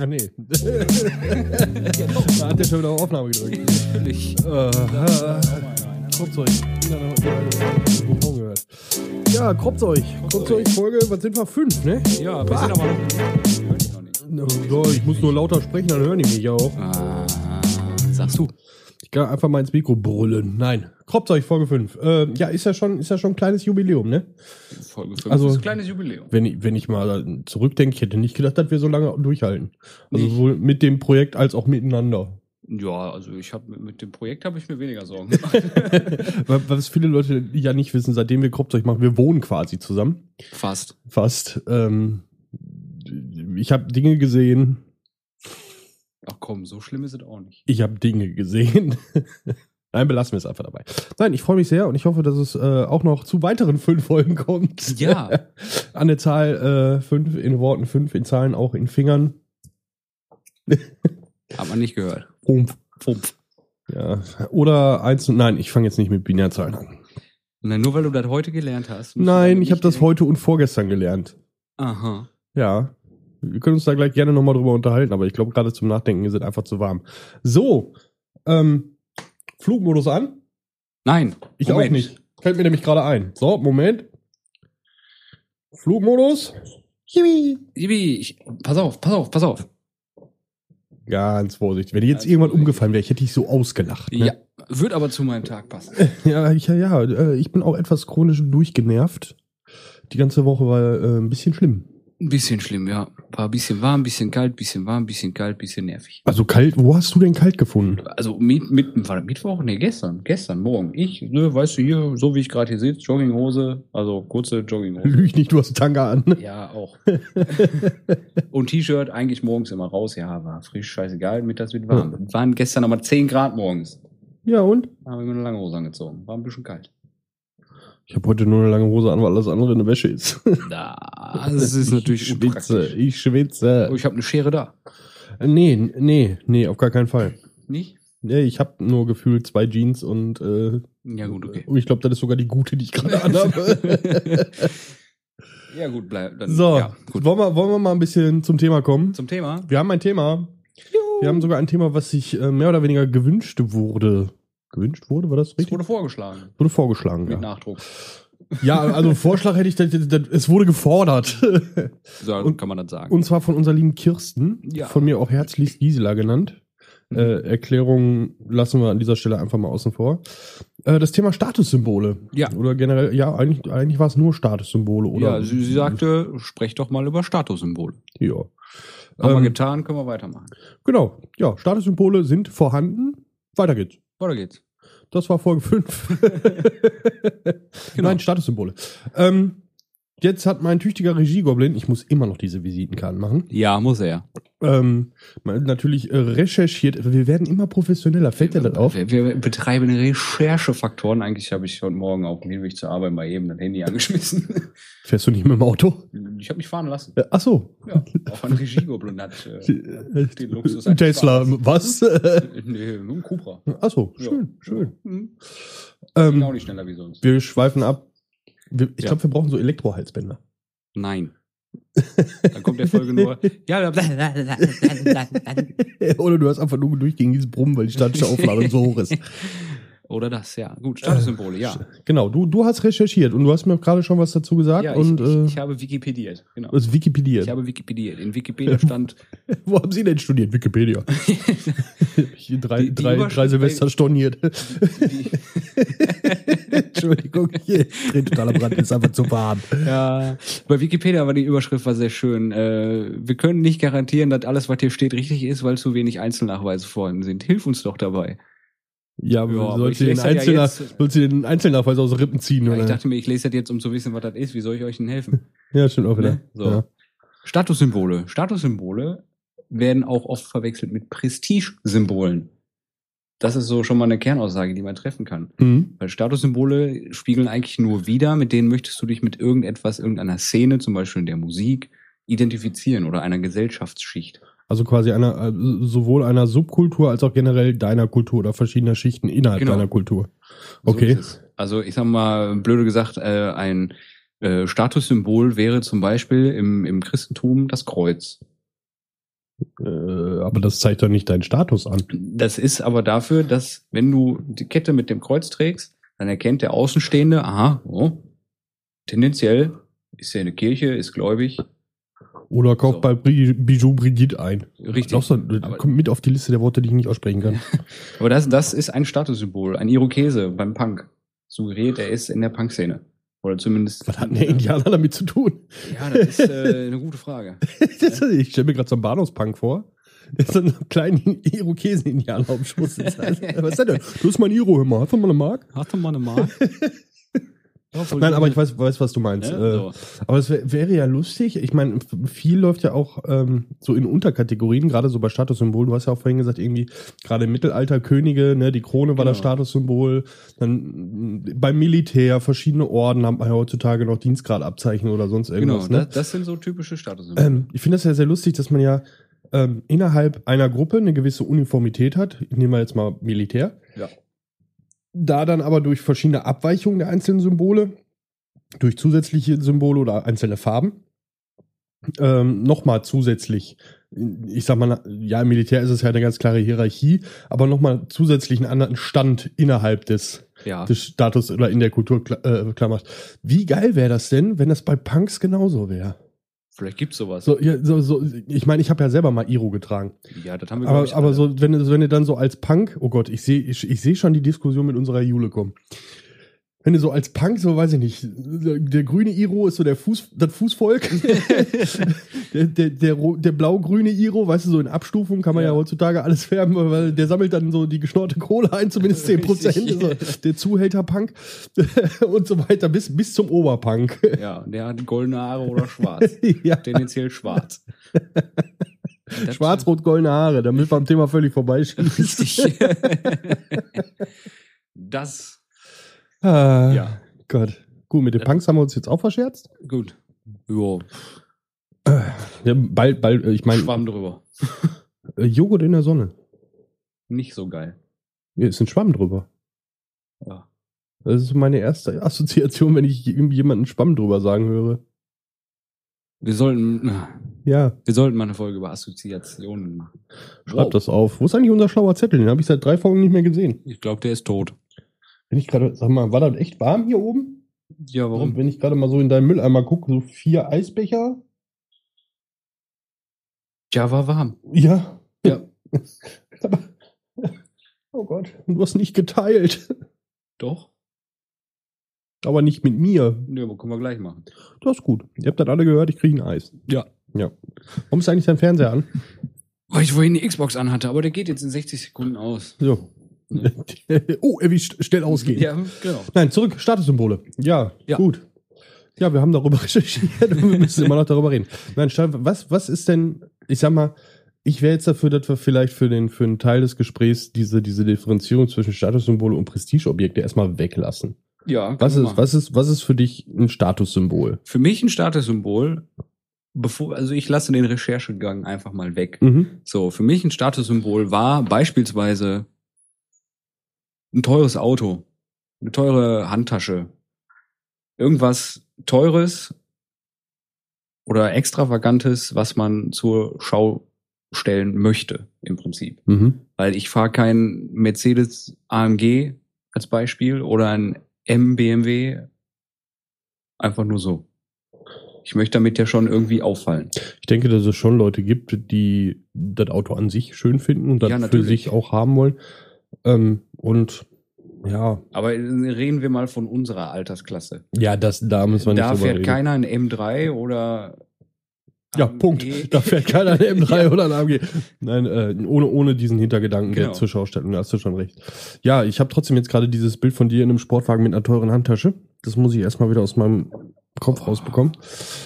Ah, nee. da hat der schon wieder auf Aufnahme gedrückt. Natürlich. Äh, äh, gehört. Ja, Kropzeug. Kropzeug Folge, was sind wir? Fünf, ne? Ja, wir sind aber noch. Ja, ich muss nur lauter sprechen, dann hören die mich auch. Ah, sagst du. Ich kann einfach mal ins Mikro brüllen. Nein. Kropzeug, Folge 5. Äh, ja, ist ja schon, ist ja schon ein kleines Jubiläum, ne? Folge 5 Also- ist ein kleines Jubiläum. Wenn ich, wenn ich mal zurückdenke, ich hätte nicht gedacht, dass wir so lange durchhalten. Also Nicht. sowohl mit dem Projekt als auch miteinander. Ja, also ich habe mit, dem Projekt habe ich mir weniger Sorgen gemacht. Wa- Was viele Leute ja nicht wissen, seitdem wir Kropzeug machen, wir wohnen quasi zusammen. Fast. Fast. Ähm, ich habe Dinge gesehen. Ach komm, so schlimm ist es auch nicht. Ich habe Dinge gesehen. Nein, belassen wir es einfach dabei. Nein, ich freue mich sehr und ich hoffe, dass es äh, auch noch zu weiteren fünf Folgen kommt. Ja. An der Zahl äh, fünf in Worten, fünf in Zahlen, auch in Fingern. Hat man nicht gehört. Rumpf, Rumpf. Ja. Oder eins und nein, ich fange jetzt nicht mit Binärzahlen an. Na, nur weil du das heute gelernt hast. Nein, ich habe das heute und vorgestern gelernt. Aha. Ja. Wir können uns da gleich gerne nochmal drüber unterhalten, aber ich glaube, gerade zum Nachdenken ist es einfach zu warm. So, ähm, Flugmodus an? Nein. Ich Moment. auch nicht. Fällt mir nämlich gerade ein. So, Moment. Flugmodus. Ibi, ich, pass auf, pass auf, pass auf. Ganz vorsichtig. Wenn jetzt Ganz irgendwann vorsichtig. umgefallen wäre, ich hätte dich so ausgelacht. Ne? Ja, wird aber zu meinem Tag passen. Ja, ich, ja, ja, äh, ich bin auch etwas chronisch durchgenervt. Die ganze Woche war äh, ein bisschen schlimm. Ein bisschen schlimm, ja. War ein bisschen warm, ein bisschen kalt, bisschen warm, ein bisschen kalt, ein bisschen nervig. Also kalt, wo hast du denn kalt gefunden? Also mit, mit, war das Mittwoch? Nee, gestern. Gestern, morgen. Ich, ne, weißt du, hier, so wie ich gerade hier sitze, Jogginghose, also kurze Jogginghose. Lüg nicht, du hast Tanga an. Ja, auch. Und T-Shirt eigentlich morgens immer raus. Ja, war frisch, scheißegal, mittags wird warm. Waren gestern aber 10 Grad morgens. Ja, und? Da haben wir eine lange Hose angezogen. War ein bisschen kalt. Ich habe heute nur eine lange Hose an, weil alles andere eine Wäsche ist. Das ist natürlich ich schwitze, ich schwitze. Oh, ich habe eine Schere da. Nee, nee, nee, auf gar keinen Fall. Nicht? Nee, ich habe nur gefühlt zwei Jeans und äh, Ja, gut, okay. und ich glaube, das ist sogar die gute, die ich gerade anhabe. Ja, gut, bleib. Dann, so, ja, gut. Wollen, wir, wollen wir mal ein bisschen zum Thema kommen? Zum Thema. Wir haben ein Thema. Wir haben sogar ein Thema, was sich äh, mehr oder weniger gewünscht wurde. Gewünscht wurde, war das Es richtig? wurde vorgeschlagen. Wurde vorgeschlagen, Mit ja. Nachdruck. Ja, also Vorschlag hätte ich, das, das, es wurde gefordert. So Und- kann man das sagen. Und zwar von unserer lieben Kirsten, Ja. von mir auch herzlichst Gisela genannt. Mhm. Äh, Erklärungen lassen wir an dieser Stelle einfach mal außen vor. Äh, das Thema Statussymbole. Ja. Oder generell, ja, eigentlich, eigentlich war es nur Statussymbole, oder? ja, sie, sie sagte, sprecht doch mal über Statussymbole. Ja. Haben wir Ähm, getan, können wir weitermachen. genau. Ja, Statussymbole sind vorhanden. Weiter geht's. Weiter geht's. Das war Folge 5. Genau. Nein, Statussymbole. Ähm, jetzt hat mein tüchtiger Regiegoblin, ich muss immer noch diese Visitenkarten machen, Ja, muss er. ähm, natürlich äh, recherchiert. Wir werden immer professioneller. Fällt dir das auf? Wir, wir betreiben Recherchefaktoren. Eigentlich habe ich heute Morgen auf dem Hinweg zur Arbeit mal eben das Handy angeschmissen. Fährst du nicht mit dem Auto? Ich habe mich fahren lassen. Äh, ach so. Ja, auch ein Regiegoblin hat äh, den Luxus Tesla. Was? Nee, nur ein Cupra. ach so, Ja. schön, schön. Hm. Bin auch Ähm, nicht schneller wie sonst. wir schweifen ab. Wir, ich Ja. glaube, wir brauchen so Elektrohalsbänder. Nein. Dann kommt der Folge nur. Ja. Oder du hast einfach nur durchgehendes Brummen, weil die statische Aufladung so hoch ist. Oder das, ja. Gut, Statussymbole, ja. Genau, du, du hast recherchiert und du hast mir gerade schon was dazu gesagt Ja, und ich, äh, ich, ich habe Wikipediert. Genau. das Wikipedia. Ich habe Wikipediert. In Wikipedia stand Wo haben Sie denn studiert? Wikipedia. ich drei, Die- die drei, drei Silvester storniert. die, Entschuldigung, hier dreht totaler Brand, ist einfach zu warm. ja, bei Wikipedia war die Überschrift war sehr schön. Äh, wir können nicht garantieren, dass alles, was hier steht, richtig ist, weil zu wenig Einzelnachweise vorhanden sind. Hilf uns doch dabei. Ja, Ja, sollst, du den ja den Einzelnachweis aus den Rippen ziehen, Ja, oder? ich dachte mir, ich lese das jetzt, um zu wissen, was das ist. Wie soll ich euch denn helfen? ja, stimmt auch wieder. Ne? So. Ja. Statussymbole. Statussymbole werden auch oft verwechselt mit Prestigesymbolen. Das ist so schon mal eine Kernaussage, die man treffen kann. Mhm. Weil Statussymbole spiegeln eigentlich nur wider, mit denen möchtest du dich mit irgendetwas, irgendeiner Szene, zum Beispiel in der Musik, identifizieren oder einer Gesellschaftsschicht. Also quasi einer, äh, sowohl einer Subkultur als auch generell deiner Kultur oder verschiedener Schichten innerhalb Genau. deiner Kultur. So Okay. es. Also ich sag mal, blöde gesagt, äh, ein äh, Statussymbol wäre zum Beispiel im, im Christentum das Kreuz. Äh, aber das zeigt doch nicht deinen Status an. Das ist aber dafür, dass wenn du die Kette mit dem Kreuz trägst, dann erkennt der Außenstehende, aha, oh, tendenziell ist er in der Kirche, ist gläubig. Oder kauft So. bei Bijou Brigitte ein. Richtig. Noch so, kommt mit auf die Liste der Worte, die ich nicht aussprechen kann. Aber das, das ist ein Statussymbol, ein Irokese beim Punk. Suggeriert, er ist in der Punk-Szene. Oder zumindest. Was hat denn der Indianer damit zu tun? Ja, das ist äh, eine gute Frage. Das- ich stelle mir gerade so einen Bahnhofspunk vor. Der so einen kleinen Irokesen-Indianer auf dem Schoß sitzt. Was ist das denn? Du bist mein Iro, hör mal. Hast du mal eine Mark? Hast du mal eine Mark? Nein, aber ich weiß, weiß was du meinst. Ja, Äh, so. Aber es wär, wäre ja lustig. Ich meine, viel läuft ja auch ähm, so in Unterkategorien, gerade so bei Statussymbolen. Du hast ja auch vorhin gesagt, irgendwie gerade im Mittelalter Könige, ne, die Krone war das Genau. Statussymbol. Dann mh, beim Militär, verschiedene Orden haben ja heutzutage noch Dienstgradabzeichen oder sonst Genau, irgendwas. ne? das, das sind so typische Statussymbole. Ähm, ich finde das ja sehr lustig, dass man ja ähm, innerhalb einer Gruppe eine gewisse Uniformität hat. Ich nehme mal jetzt mal Militär. Ja. Da dann aber durch verschiedene Abweichungen der einzelnen Symbole, durch zusätzliche Symbole oder einzelne Farben, ähm, nochmal zusätzlich, ich sag mal, ja, im Militär ist es ja eine ganz klare Hierarchie, aber nochmal zusätzlich einen anderen Stand innerhalb des, ja. des Status oder in der Kultur äh, klar macht. Wie geil wäre das denn, wenn das bei Punks genauso wäre? Vielleicht gibt's sowas. So, ja, so, so, ich meine, ich habe ja selber mal Iro getragen. Ja, das haben wir Aber, ich, aber alle. so, wenn, wenn du dann so als Punk, oh Gott, ich sehe ich, ich seh schon die Diskussion mit unserer Jule kommen. Wenn du so als Punk, so weiß ich nicht, der grüne Iro ist so der Fuß, das Fußvolk. der, der, der, der blau-grüne Iro, weißt du, so in Abstufung kann man ja. Ja. heutzutage alles färben, weil der sammelt dann so die geschnorte Kohle ein, zumindest 10 Prozent. So, der Zuhälter-Punk und so weiter, bis, bis zum Oberpunk. Ja, der hat goldene Haare oder schwarz. ja. Tendenziell schwarz. Schwarz-rot-goldene Haare, damit wir am Thema völlig vorbeischießen. Richtig. das, Ah, ja, Gott. Gut, mit den Punks haben wir uns jetzt auch verscherzt. gut. Jo, Ja, bald, bald, äh, ich meine, Schwamm drüber. äh, Joghurt in der Sonne. Nicht so geil. Ja, ist ein Schwamm drüber. Ja. Das ist meine erste Assoziation, wenn ich jemanden Schwamm drüber sagen höre. Wir sollten, Ja, wir sollten mal eine Folge über Assoziationen machen. schreib Wow. das auf. Wo ist eigentlich unser schlauer Zettel? Den habe ich seit drei Folgen nicht mehr gesehen. Ich glaube, der ist tot. Wenn ich gerade, sag mal, war das echt warm hier oben? Ja, Und wenn ich gerade mal so in deinen Mülleimer gucke, so vier Eisbecher. Ja, war warm. Ja. Ja. Aber, oh Gott, du hast nicht geteilt. Doch? Aber nicht mit mir. Nö, aber können wir gleich machen. Das ist gut. Ihr habt das alle gehört, ich kriege ein Eis. Ja. Ja. Warum ist eigentlich dein Fernseher an? Weil ich vorhin die Xbox anhatte, aber der geht jetzt in 60 Sekunden aus. So. oh, erwischt, schnell ausgehen. Ja, genau. Nein, zurück, Statussymbole. Ja, Ja. gut. Ja, wir haben darüber recherchiert und wir müssen immer noch darüber reden. Nein, was, was ist denn, ich sag mal, ich wäre jetzt dafür, dass wir vielleicht für den, für einen Teil des Gesprächs diese, diese Differenzierung zwischen Statussymbole und Prestigeobjekte erstmal weglassen. Ja, Was ist, machen. was ist, was ist für dich ein Statussymbol? Für mich ein Statussymbol, bevor, also ich lasse den Recherchegang einfach mal weg. Mhm. So, für mich ein Statussymbol war beispielsweise ein teures Auto, eine teure Handtasche, irgendwas teures oder extravagantes, was man zur Schau stellen möchte, im Prinzip. Mhm. Weil ich fahre kein Mercedes AMG als Beispiel oder ein M BMW. Einfach nur so. Ich möchte damit ja schon irgendwie auffallen. Ich denke, dass es schon Leute gibt, die das Auto an sich schön finden und das Ja, für sich auch haben wollen. Ähm, und ja, Aber reden wir mal von unserer Altersklasse. ja, das, da müssen wir nicht Da fährt reden. keiner ein M3 oder Ja, AMG. Punkt. Da fährt keiner ein M3 oder ein AMG. Nein, äh, ohne, ohne diesen Hintergedanken der Genau. zur Schaustellung, da hast du schon recht. Ja, ich habe trotzdem jetzt gerade dieses Bild von dir in einem Sportwagen mit einer teuren Handtasche. Das muss ich erstmal wieder aus meinem Kopf rausbekommen.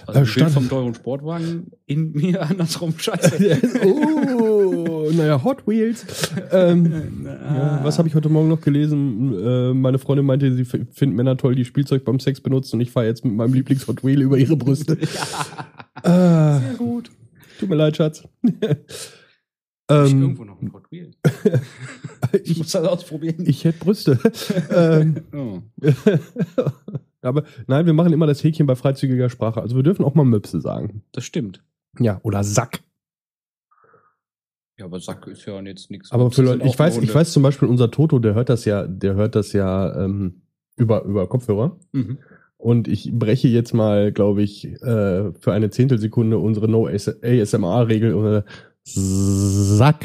Also Äh, stand- vom teuren Sportwagen in mir andersrum. Scheiße. oh, naja, Hot Wheels. ähm, ja, was habe ich heute Morgen noch gelesen? Äh, meine Freundin meinte, sie f- finden Männer toll, die Spielzeug beim Sex benutzen und ich fahre jetzt mit meinem Lieblings-Hot Wheel über ihre Brüste. Ah, Sehr gut. tut mir leid, Schatz. Hab ich ähm, irgendwo noch ein Hot Wheel. Ich ich, muss das ausprobieren. ich hätte Brüste. ähm, oh. Aber nein, wir machen immer das Häkchen bei freizügiger Sprache. Also wir dürfen auch mal Möpse sagen. Das stimmt. Ja, oder Sack. Ja, aber Sack ist ja jetzt nichts. Aber für Leute, ich weiß, ich weiß zum Beispiel, unser Toto, der hört das ja, der hört das ja ähm, über, über Kopfhörer. Mhm. Und ich breche jetzt mal, glaube ich, äh, für eine Zehntelsekunde unsere No ASMR-Regel. Äh, Sack.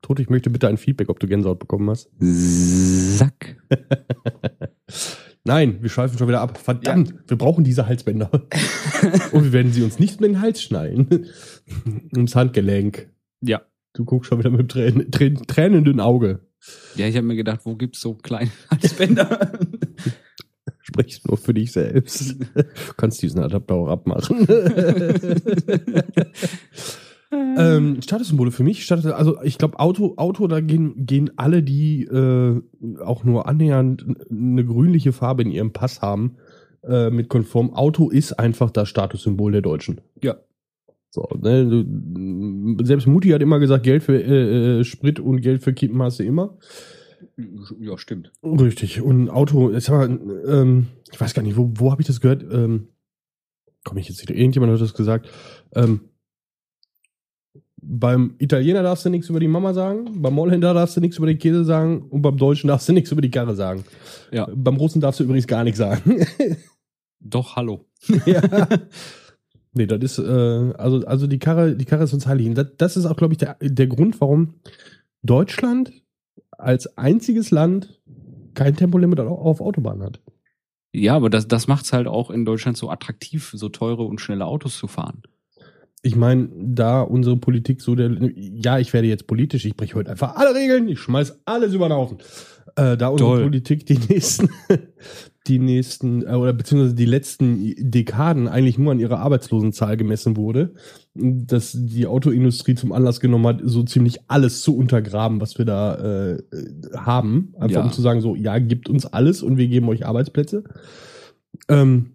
Toto, ich möchte bitte ein Feedback, ob du Gänsehaut bekommen hast. Sack. Nein, wir schweifen schon wieder ab. Verdammt, wir brauchen diese Halsbänder. Und wir werden sie uns nicht mehr in den Hals schneiden. Ums Handgelenk. Ja. Du guckst schon wieder mit Tränen, Tränen, tränenden Auge. Ja, ich habe mir gedacht, wo gibt's so kleine Halsbänder? Sprichst nur für dich selbst. Du kannst diesen Adapter auch abmachen. Ähm, Statussymbole für mich, Status, also ich glaube, Auto, Auto, da gehen, gehen alle, die äh, auch nur annähernd eine grünliche Farbe in ihrem Pass haben, äh, mit konform. Auto ist einfach das Statussymbol der Deutschen. Ja. So, ne, selbst Mutti hat immer gesagt, Geld für äh, äh, Sprit und Geld für Kippen hast du immer. ja, stimmt. Richtig. Und Auto, jetzt haben wir, ähm, ich weiß gar nicht, wo, wo habe ich das gehört? Ähm, Komme ich jetzt wieder? Irgendjemand hat das gesagt. Ähm, beim Italiener darfst du nichts über die Mama sagen, beim Holländer darfst du nichts über den Käse sagen und beim Deutschen darfst du nichts über die Karre sagen. Ja. Beim Russen darfst du übrigens gar nichts sagen. Doch, hallo. ja. Nee, das ist, äh, also, also die Karre, die Karre ist uns heilig. Das, das ist auch, glaube ich, der, der Grund, warum Deutschland als einziges Land kein Tempolimit auf Autobahnen hat. Ja, aber das, das macht's halt auch in Deutschland so attraktiv, so teure und schnelle Autos zu fahren. Ich meine, da unsere Politik so der, ja, ich werde jetzt politisch, ich breche heute einfach alle Regeln, ich schmeiß alles über den Haufen. Äh, da unsere Toll. Politik die nächsten, die nächsten, äh, oder beziehungsweise die letzten Dekaden eigentlich nur an ihrer Arbeitslosenzahl gemessen wurde, dass die Autoindustrie zum Anlass genommen hat, so ziemlich alles zu untergraben, was wir da äh, haben. Einfach Ja. um zu sagen, so, ja, gibt uns alles und wir geben euch Arbeitsplätze. Ähm,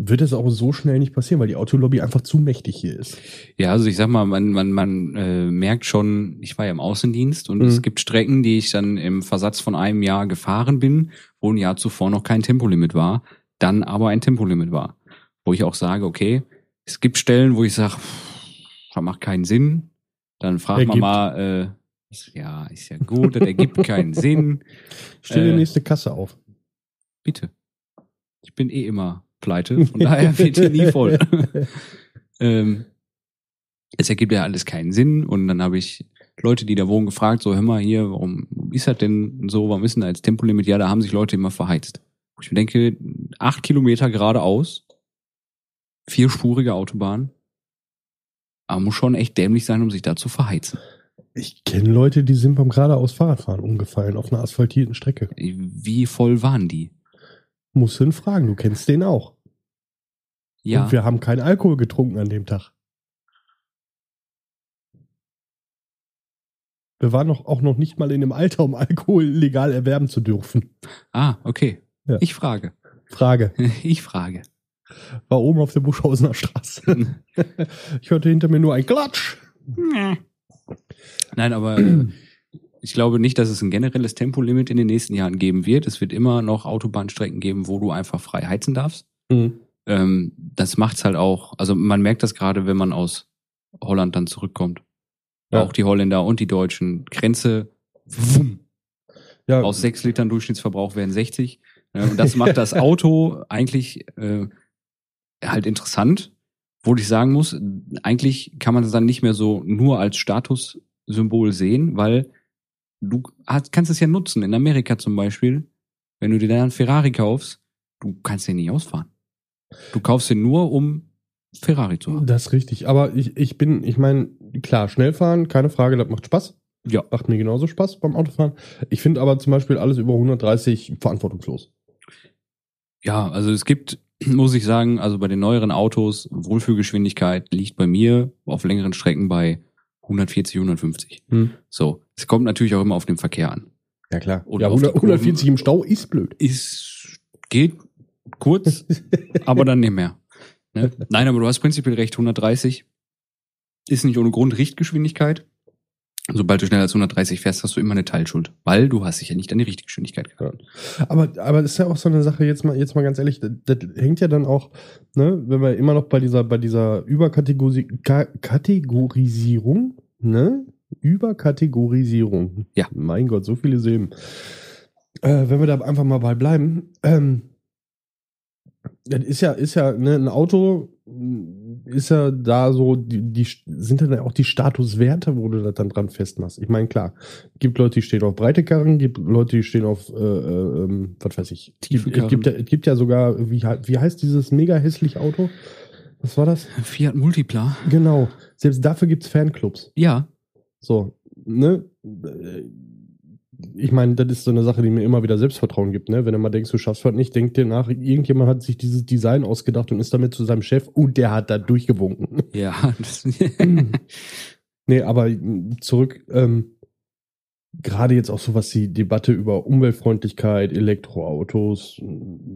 wird es auch so schnell nicht passieren, weil die Autolobby einfach zu mächtig hier ist. Ja, also ich sag mal, man, man, man äh, merkt schon, ich war ja im Außendienst und Mhm. es gibt Strecken, die ich dann im Versatz von einem Jahr gefahren bin, wo ein Jahr zuvor noch kein Tempolimit war, dann aber ein Tempolimit war. Wo ich auch sage, okay, es gibt Stellen, wo ich sage, das macht keinen Sinn. Dann fragt man mal, äh, ist- ja, ist ja gut, das ergibt keinen Sinn. Stell dir Äh, nächste Kasse auf. Bitte. Ich bin eh immer pleite, von daher wird die nie voll. ähm, es ergibt ja alles keinen Sinn und dann habe ich Leute, die da wohnen, gefragt, so hör mal hier, warum ist das denn so, warum ist denn da als Tempolimit? Ja, da haben sich Leute immer verheizt. Ich denke, acht Kilometer geradeaus, vierspurige Autobahn, aber muss schon echt dämlich sein, um sich da zu verheizen. Ich kenne Leute, die sind beim geradeaus Fahrradfahren umgefallen auf einer asphaltierten Strecke. Wie voll waren die? Musst du ihn fragen, du kennst den auch. Ja, Und wir haben keinen Alkohol getrunken an dem Tag. Wir waren noch, auch noch nicht mal in dem Alter, um Alkohol legal erwerben zu dürfen. ah, okay. Ja. Ich frage. Frage. Ich frage. War oben auf der Buschhausener Straße. Ich hörte hinter mir nur ein Klatsch. Nein, aber äh, ich glaube nicht, dass es ein generelles Tempolimit in den nächsten Jahren geben wird. Es wird immer noch Autobahnstrecken geben, wo du einfach frei heizen darfst. Mhm. Ähm, das macht's halt auch. Also man merkt das gerade, wenn man aus Holland dann zurückkommt. Ja. Auch die Holländer und die Deutschen. Grenze wumm, Ja, aus sechs Litern Durchschnittsverbrauch werden 60. Äh, Und das macht das Auto eigentlich äh, halt interessant, wo ich sagen muss, eigentlich kann man es dann nicht mehr so nur als Statussymbol sehen, weil du hast, kannst es ja nutzen. In Amerika zum Beispiel, wenn du dir dann einen Ferrari kaufst, du kannst den nicht ausfahren. Du kaufst den nur, um Ferrari zu haben. das ist richtig. Aber ich, ich bin, ich meine, klar, schnell fahren, keine Frage, das macht Spaß. Ja. Macht mir genauso Spaß beim Autofahren. Ich finde aber zum Beispiel alles über 130 verantwortungslos. Ja, also es gibt, muss ich sagen, also bei den neueren Autos, Wohlfühlgeschwindigkeit liegt bei mir auf längeren Strecken bei 140, 150. Hm. So, es kommt natürlich auch immer auf den Verkehr an. Ja, klar. Und ja, auf die 100, 140 im Stau ist blöd. Ist, geht kurz, aber dann nicht mehr. Ne? Nein, aber du hast prinzipiell recht, 130 ist nicht ohne Grund Richtgeschwindigkeit. Sobald du schneller als 130 fährst, hast du immer eine Teilschuld, weil du hast dich ja nicht an die Richtgeschwindigkeit gehalten. Aber, aber das ist ja auch so eine Sache, jetzt mal, jetzt mal ganz ehrlich, das, das hängt ja dann auch, ne, wenn wir immer noch bei dieser, bei dieser Überkategorisierung, Ka Kategorisierung, ne, Überkategorisierung. Ja. Mein Gott, so viele Silben. Äh, wenn wir da einfach mal bei bleiben, ähm, das ist ja, ist ja, ne, ein Auto ist ja da so, die, die sind dann auch die Statuswerte, wo du das dann dran festmachst. Ich meine, klar, gibt Leute, die stehen auf breite Karren, gibt Leute, die stehen auf, äh, äh, ähm, was weiß ich, Tiefe gibt, es gibt, ja, es gibt ja sogar, wie, wie heißt dieses mega hässlich Auto? Was war das? Fiat Multipla. Genau. Selbst dafür gibt's Fanclubs. Ja. So, ne? Ich meine, das ist so eine Sache, die mir immer wieder Selbstvertrauen gibt, ne? Wenn du mal denkst, du schaffst was nicht, denk dir nach, irgendjemand hat sich dieses Design ausgedacht und ist damit zu seinem Chef und der hat da durchgewunken. Ja. Nee, aber zurück, ähm, gerade jetzt auch so was die Debatte über Umweltfreundlichkeit, Elektroautos.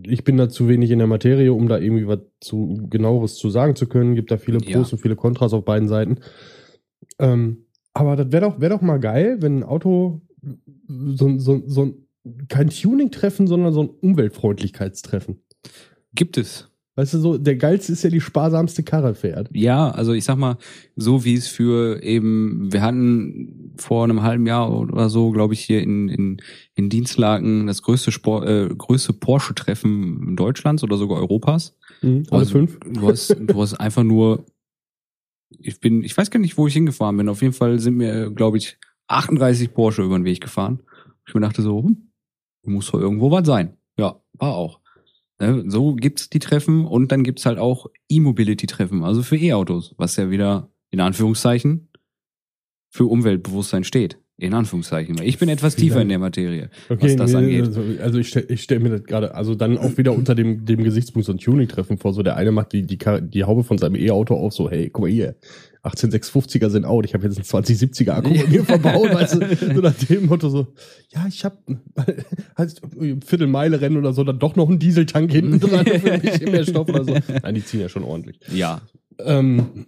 Ich bin da zu wenig in der Materie, um da irgendwie was zu genaueres zu sagen zu können. Gibt da viele Ja. Pros und viele Kontras auf beiden Seiten. Ähm, aber das wäre doch, wär doch mal geil, wenn ein Auto so, so, so ein kein Tuning-Treffen, sondern so ein Umweltfreundlichkeitstreffen. gibt es. Weißt du, so, der geilste ist ja die sparsamste Karre fährt. Ja, also ich sag mal, so wie es für eben, wir hatten vor einem halben Jahr oder so, glaube ich, hier in, in, in Dienstlaken das größte Sport, äh, größte Porsche-Treffen Deutschlands oder sogar Europas. Mhm, alle Also, fünf. Du hast, du hast einfach nur, ich bin, ich weiß gar nicht, wo ich hingefahren bin. Auf jeden Fall sind mir, glaube ich, 38 Porsche über den Weg gefahren. Ich mir dachte so, hm, muss doch irgendwo was sein. Ja, war auch. Ne, So gibt's die Treffen und dann gibt's halt auch E-Mobility-Treffen, also für E-Autos, was ja wieder in Anführungszeichen für Umweltbewusstsein steht. In Anführungszeichen. Weil ich bin etwas tiefer in der Materie, was das nee, angeht. Also, also ich stelle stell mir das gerade, also dann auch wieder unter dem, dem Gesichtspunkt so ein Tuning-Treffen vor. So der eine macht die, die, die Haube von seinem E-Auto auf, so, hey, guck mal hier, 18650er sind out, ich habe jetzt einen 2070er Akku bei mir verbaut, weißt du, so nach dem Motto so, ja, ich habe heißt Viertelmeile rennen oder so, dann doch noch einen Dieseltank hinten dran für ein bisschen mehr Stoff oder so. Nein, die ziehen ja schon ordentlich. Ja, Ähm,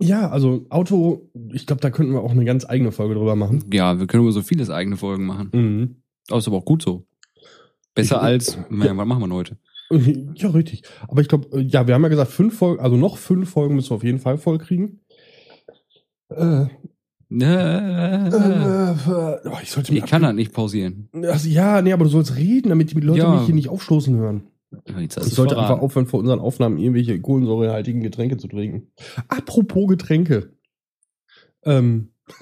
ja, also Auto, ich glaube, da könnten wir auch eine ganz eigene Folge drüber machen. ja, wir können über so vieles eigene Folgen machen. Mhm. Aber ist aber auch gut so. Besser Ich- als, naja, was machen wir heute? Ja, richtig. Aber ich glaube, ja, wir haben ja gesagt, fünf Folgen, also noch fünf Folgen müssen wir auf jeden Fall voll kriegen. Äh, Äh, äh, oh, ich sollte ich kann das nicht pausieren. also, ja, nee, aber du sollst reden, damit die Leute Ja. mich hier nicht aufstoßen hören. Ich sollte verraten. einfach aufhören, vor unseren Aufnahmen irgendwelche kohlensäurehaltigen Getränke zu trinken. Apropos Getränke. Ähm,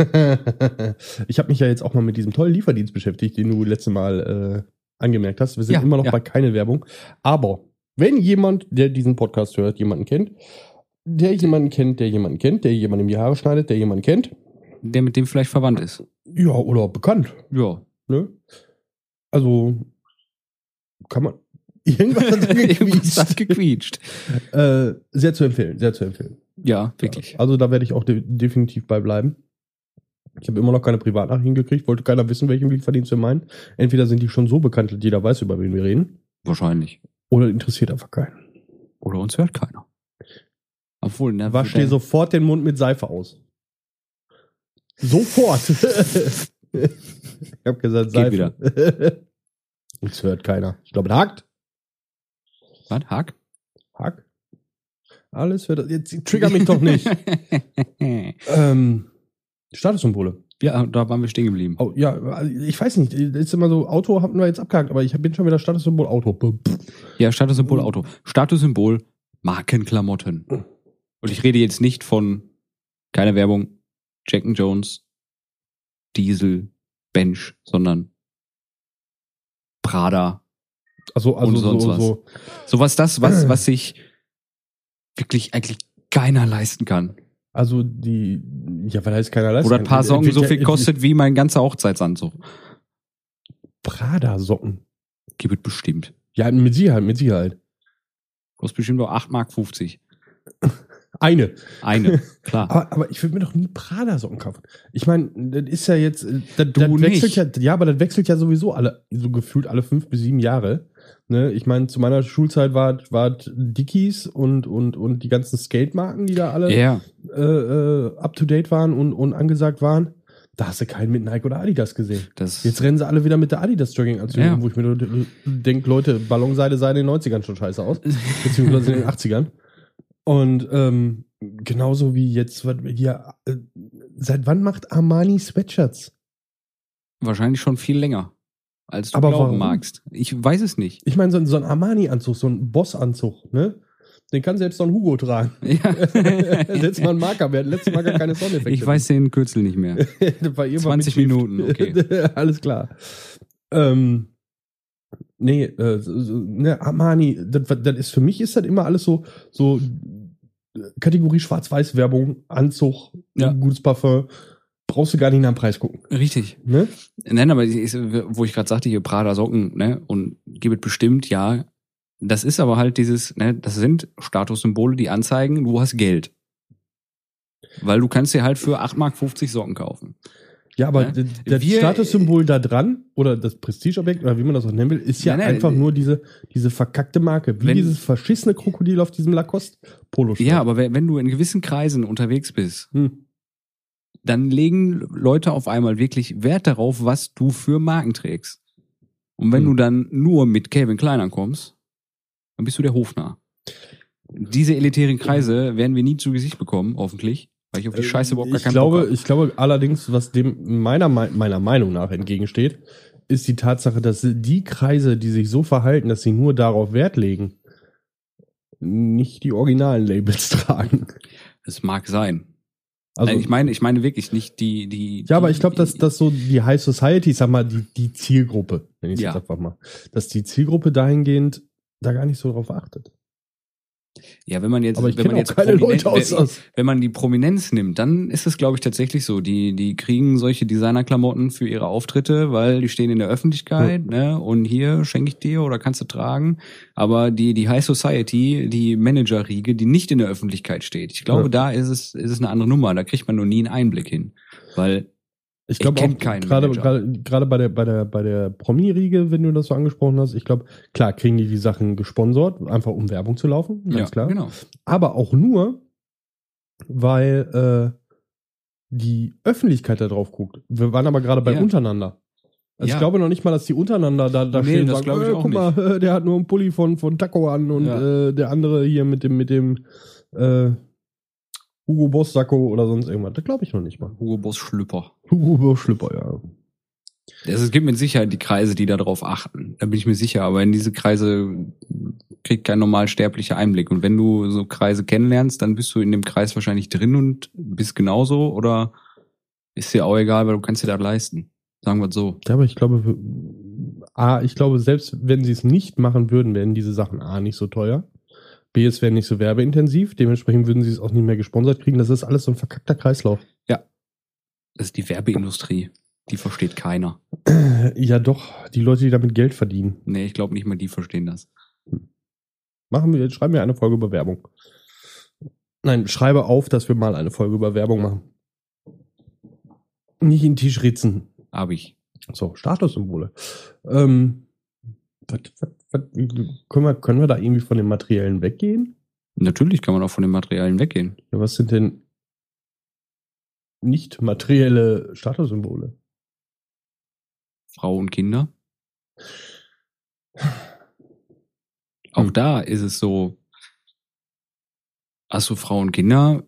ich habe mich ja jetzt auch mal mit diesem tollen Lieferdienst beschäftigt, den du letzte Mal äh, angemerkt hast. Wir sind Ja, immer noch ja. bei keine Werbung. Aber wenn jemand, der diesen Podcast hört, jemanden kennt, der jemanden kennt, der jemanden kennt, der jemandem die Haare schneidet, der jemanden kennt, Der mit dem vielleicht verwandt ist. ja, oder bekannt, Ja. ne? Also, kann man. Irgendwas hat so Irgendwas hat gequietscht. gequietscht. Äh, sehr zu empfehlen, sehr zu empfehlen. Ja, wirklich. Also da werde ich auch de definitiv bei bleiben. Ich habe immer noch keine Privatnachrichten gekriegt, wollte keiner wissen, welchen Lieferdienst wir meinen. Entweder sind die schon so bekannt, dass jeder weiß, über wen wir reden, Wahrscheinlich. oder interessiert einfach keinen. Oder uns hört keiner. Obwohl, ne, Wasch dir sofort den Mund mit Seife aus. Sofort! ich habe gesagt, Geht Seife. wieder. Uns hört keiner. Ich glaube, hakt. Was? Hack? Hack. Alles wird. Jetzt trigger mich doch nicht. ähm, Statussymbole. ja, da waren wir stehen geblieben. Oh, ja, ich weiß nicht. Ist immer so, Auto hatten wir jetzt abgehakt, aber ich bin schon wieder Statussymbol Auto. Ja, Statussymbol Auto. Statussymbol Markenklamotten. Und ich rede jetzt nicht von, keine Werbung, Jack Jones, Diesel, Bench, sondern Prada. Also, also Und sonst so, was. so. Sowas das, was, was sich wirklich eigentlich keiner leisten kann. Also die, ja, weil ist keiner leisten Oder ein paar Socken so viel kostet wie mein ganzer Hochzeitsanzug. Prada-Socken. Gibt es bestimmt. Ja, mit Sicherheit, mit Sicherheit. Kostet bestimmt auch 8,50 Mark. 50. Eine. Eine, klar. Aber, aber ich würde mir doch nie Prada-Socken kaufen. Ich meine, das ist ja jetzt, äh, das, das wechselt ja, ja, aber das wechselt ja sowieso alle, so gefühlt alle fünf bis sieben Jahre. Ne? Ich meine, zu meiner Schulzeit war, war Dickies und, und, und die ganzen Skate-Marken, die da alle Ja, äh, äh, up to date waren und, und angesagt waren. Da hast du keinen mit Nike oder Adidas gesehen. das Jetzt rennen sie alle wieder mit der Adidas Jogginganzüge, Ja. wo ich mir denke, Leute, Ballonseide sah in den 90ern schon scheiße aus, beziehungsweise in den 80ern. Und ähm, genauso wie jetzt was hier äh, seit wann macht Armani Sweatshirts? Wahrscheinlich schon viel länger, als du Aber glauben warum? magst. Ich weiß es nicht. Ich meine, so, ein- so ein Armani-Anzug, so ein Boss-Anzug, ne? Den kann selbst so ein Hugo tragen. Ja. Setz mal einen Marker, wir hatten letztes Mal gar keine Soundeffekte. ich weiß den Kürzel nicht mehr. Bei ihr war 20 mit Shift. Minuten, okay. Alles klar. Ähm, nee, äh, ne, Armani, das, das ist für mich ist das immer alles so, so äh, Kategorie Schwarz-Weiß-Werbung, Anzug, Ja. gutes Parfum. Brauchst du gar nicht nach dem Preis gucken. Richtig. Ne? Nein, aber ich- wo ich gerade sagte, hier Prada Socken, ne, und gibt bestimmt, ja. Das ist aber halt dieses, ne, das sind Statussymbole, die anzeigen, du hast Geld. Weil du kannst dir halt für 8,50 Mark Socken kaufen. Ja, aber Ne? d- das Wir- Statussymbol da dran oder das Prestigeobjekt oder wie man das auch nennen will, ist ja Nein, nein, einfach äh, nur diese, diese verkackte Marke. Wie Wenn- dieses verschissene Krokodil auf diesem Lacoste-Polo. Ja, aber wenn wenn du in gewissen Kreisen unterwegs bist, Hm. dann legen Leute auf einmal wirklich Wert darauf, was du für Marken trägst. Und wenn Hm. du dann nur mit Calvin Klein ankommst, dann bist du der Hofnarr. Diese elitären Kreise werden wir nie zu Gesicht bekommen, hoffentlich, weil ich auf die Scheiße überhaupt gar ich keinen glaube, Bock hab. Ich glaube allerdings, was dem meiner, Mei- meiner Meinung nach entgegensteht, ist die Tatsache, dass die Kreise, die sich so verhalten, dass sie nur darauf Wert legen, nicht die originalen Labels tragen. Es mag sein. Also, ich meine, ich meine wirklich nicht die, die. ja, aber ich glaube, dass, dass so die High Society, ich sag mal, die, die Zielgruppe, wenn ich Ja. jetzt einfach mal, dass die Zielgruppe dahingehend da gar nicht so drauf achtet. Ja, wenn man jetzt, Aber ich wenn man jetzt keine Prominent- Leute aus, wenn- wenn man die Prominenz nimmt, dann ist es, glaube ich, tatsächlich so. Die, die kriegen solche Designerklamotten für ihre Auftritte, weil die stehen in der Öffentlichkeit, ne? Und hier schenke ich dir oder kannst du tragen. Aber die, die High Society, die Manager-Riege, die nicht in der Öffentlichkeit steht, ich glaube, Ja. da ist es, ist es eine andere Nummer. Da kriegt man nur nie einen Einblick hin. Weil, Ich glaube auch keinen gerade gerade gerade bei der bei der bei der Promi-Riege, wenn du das so angesprochen hast, ich glaube, klar kriegen die die Sachen gesponsert, einfach um Werbung zu laufen, ganz ja, klar. genau. Aber auch nur, weil äh, die Öffentlichkeit da drauf guckt. Wir waren aber gerade bei Ja. untereinander. Also Ja. ich glaube noch nicht mal, dass die untereinander da, da Nee, stehen und sagen, äh, guck mal, der hat nur einen Pulli von, von Taco an und Ja. äh, der andere hier mit dem, mit dem äh, Hugo Boss Sakko oder sonst irgendwas. Das glaube ich noch nicht mal. Hugo Boss Schlüpper. Hugo Schlüpper, ja. Es gibt mit Sicherheit die Kreise, die darauf achten. Da bin ich mir sicher. Aber in diese Kreise kriegt kein normalsterblicher Einblick. Und wenn du so Kreise kennenlernst, dann bist du in dem Kreis wahrscheinlich drin und bist genauso. Oder ist dir auch egal, weil du kannst dir das leisten. Sagen wir es so. Ja, aber ich glaube, A, ich glaube, selbst wenn sie es nicht machen würden, wären diese Sachen A nicht so teuer. B, es wäre nicht so werbeintensiv. Dementsprechend würden sie es auch nicht mehr gesponsert kriegen. Das ist alles so ein verkackter Kreislauf. Das ist die Werbeindustrie. Die versteht keiner. Ja, doch, die Leute, die damit Geld verdienen. Nee, ich glaube nicht mal die verstehen das. Machen wir, schreiben wir eine Folge über Werbung. Nein, schreibe auf, dass wir mal eine Folge über Werbung machen. Nicht in den Tisch ritzen. Hab ich. So, Statussymbole. Ähm, was, was, was, können, wir, können wir da irgendwie von den Materiellen weggehen? Natürlich kann man auch von den Materialien weggehen. Ja, was sind denn nicht materielle Statussymbole? Frau und Kinder. Auch Hm. da ist es so, hast du Frau und Kinder,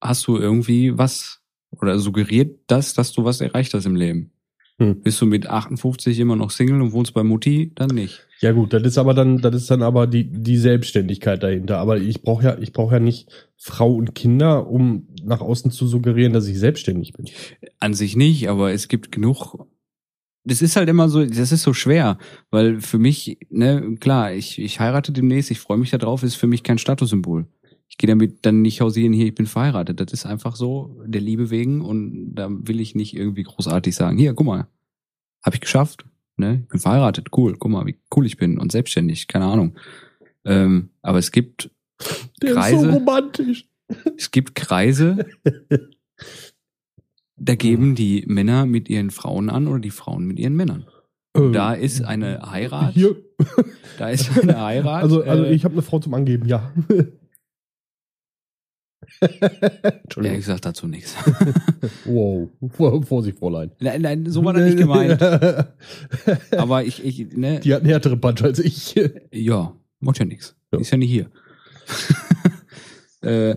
hast du irgendwie was oder suggeriert das, dass du was erreicht hast im Leben. Hm. Bist du mit 58 immer noch Single und wohnst bei Mutti? Dann nicht. Ja gut, das ist aber dann, das ist dann aber die, die Selbstständigkeit dahinter. Aber ich brauche ja, ich brauche ja nicht Frau und Kinder, um nach außen zu suggerieren, dass ich selbstständig bin. An sich nicht, aber es gibt genug. Das ist halt immer so, das ist so schwer, weil für mich, ne, klar, ich, ich heirate demnächst, ich freue mich da drauf, ist für mich kein Statussymbol. Ich gehe damit dann nicht hausieren, hier, ich bin verheiratet. Das ist einfach so, der Liebe wegen und da will ich nicht irgendwie großartig sagen, hier, guck mal, habe ich geschafft, ne, ich bin verheiratet, cool, guck mal, wie cool ich bin und selbstständig, keine Ahnung. Ähm, aber es gibt Der Kreise. ist so romantisch. es gibt Kreise, da geben die Männer mit ihren Frauen an oder die Frauen mit ihren Männern. Ähm, Da ist eine Heirat. Hier. Da ist eine Heirat. Also, also äh, ich habe eine Frau zum Angeben, ja. Entschuldigung. ehrlich gesagt dazu nichts. Wow. Vor- Vorsicht, Fräulein. Nein, nein, so war das nicht gemeint. Aber ich, ich, ne, Die hat eine härtere Punch als ich. ja, macht ja nichts. Ja. Ist ja nicht hier. äh,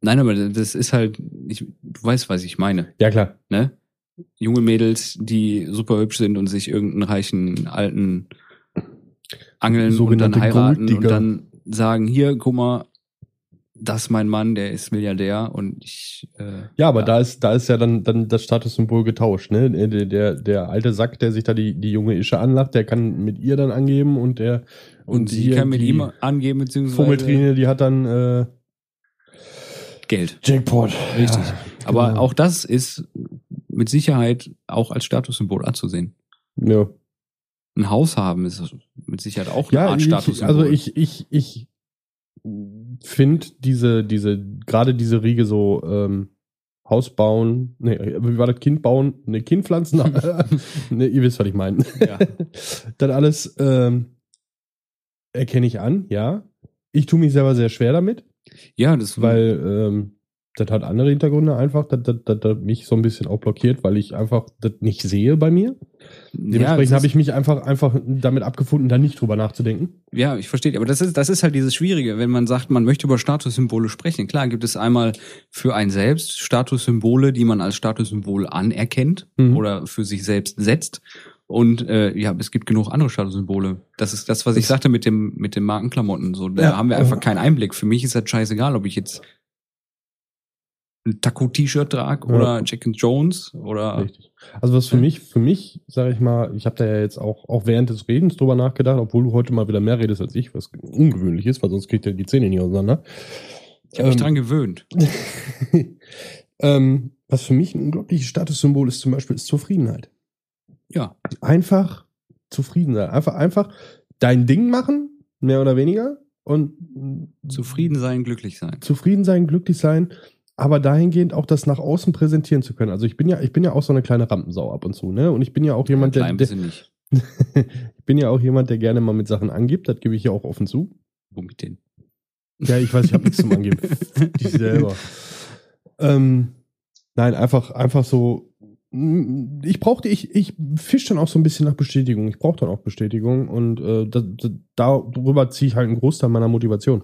nein, aber das ist halt, ich, du weißt, was ich meine. Ja, klar. Ne? Junge Mädels, die super hübsch sind und sich irgendeinen reichen alten angeln und Sogenannte dann heiraten und Golddigger. dann sagen, hier, guck mal, das ist mein Mann, der ist Milliardär und ich äh, Ja, aber Ja. da ist, da ist ja dann, dann das Statussymbol getauscht, ne? Der, der, der alte Sack, der sich da die, die junge Ische anlacht, der kann mit ihr dann angeben und der und, sie hier kann mit ihm angeben, beziehungsweise Fummeltrine, die hat dann äh, Geld. Jackpot. Richtig. Ja, Aber genau. auch das ist mit Sicherheit auch als Statussymbol anzusehen. Ja, Ein Haus haben ist mit Sicherheit auch ja eine Art ich, Statussymbol. also ich, ich, ich finde diese, diese, gerade diese Riege so ähm, Haus bauen, nee, wie war das, Kind bauen, ne, Kind pflanzen, ne, ihr wisst, was ich meine. Ja. das alles ähm, erkenne ich an, ja. Ich tue mich selber sehr schwer damit, ja, das weil ähm, das hat andere Hintergründe einfach, das, das, das, das mich so ein bisschen auch blockiert, weil ich einfach das nicht sehe bei mir. Dementsprechend ja, habe ich mich einfach, einfach damit abgefunden, da nicht drüber nachzudenken. Ja, ich verstehe. Aber das ist, das ist halt dieses Schwierige, wenn man sagt, man möchte über Statussymbole sprechen. Klar gibt es einmal für ein selbst Statussymbole, die man als Statussymbol anerkennt Mhm. oder für sich selbst setzt. Und äh, ja, es gibt genug andere Statussymbole. Das ist das, was ich sagte mit dem mit den Markenklamotten. So, da Ja. haben wir einfach keinen Einblick. Für mich ist das scheißegal, ob ich jetzt ein Taco-T-Shirt trage Ja. oder Jack and Jones oder Richtig. Also was für mich, für mich, sage ich mal, ich habe da ja jetzt auch, auch während des Redens drüber nachgedacht, obwohl du heute mal wieder mehr redest als ich, was ungewöhnlich ist, weil sonst kriegt er die Zähne nicht auseinander. ich habe mich Ähm, dran gewöhnt. ähm, was für mich ein unglaubliches Statussymbol ist zum Beispiel, ist Zufriedenheit. Ja, Einfach zufrieden sein. Einfach, einfach dein Ding machen, mehr oder weniger, und zufrieden sein, glücklich sein. zufrieden sein, glücklich sein, aber dahingehend auch das nach außen präsentieren zu können. Also ich bin ja, ich bin ja auch so eine kleine Rampensau ab und zu, ne? Und ich bin ja auch jemand, der, Klein der bisschen nicht. ich bin ja auch jemand, der gerne mal mit Sachen angibt, das gebe ich ja auch offen zu. Womit denn? Ja, ich weiß, ich habe nichts zum Angeben. Dich selber. Ähm, nein, einfach, einfach so. mm, Ich brauchte, ich, ich fisch dann auch so ein bisschen nach Bestätigung. Ich brauche dann auch Bestätigung und äh, da, da, darüber ziehe ich halt einen Großteil meiner Motivation.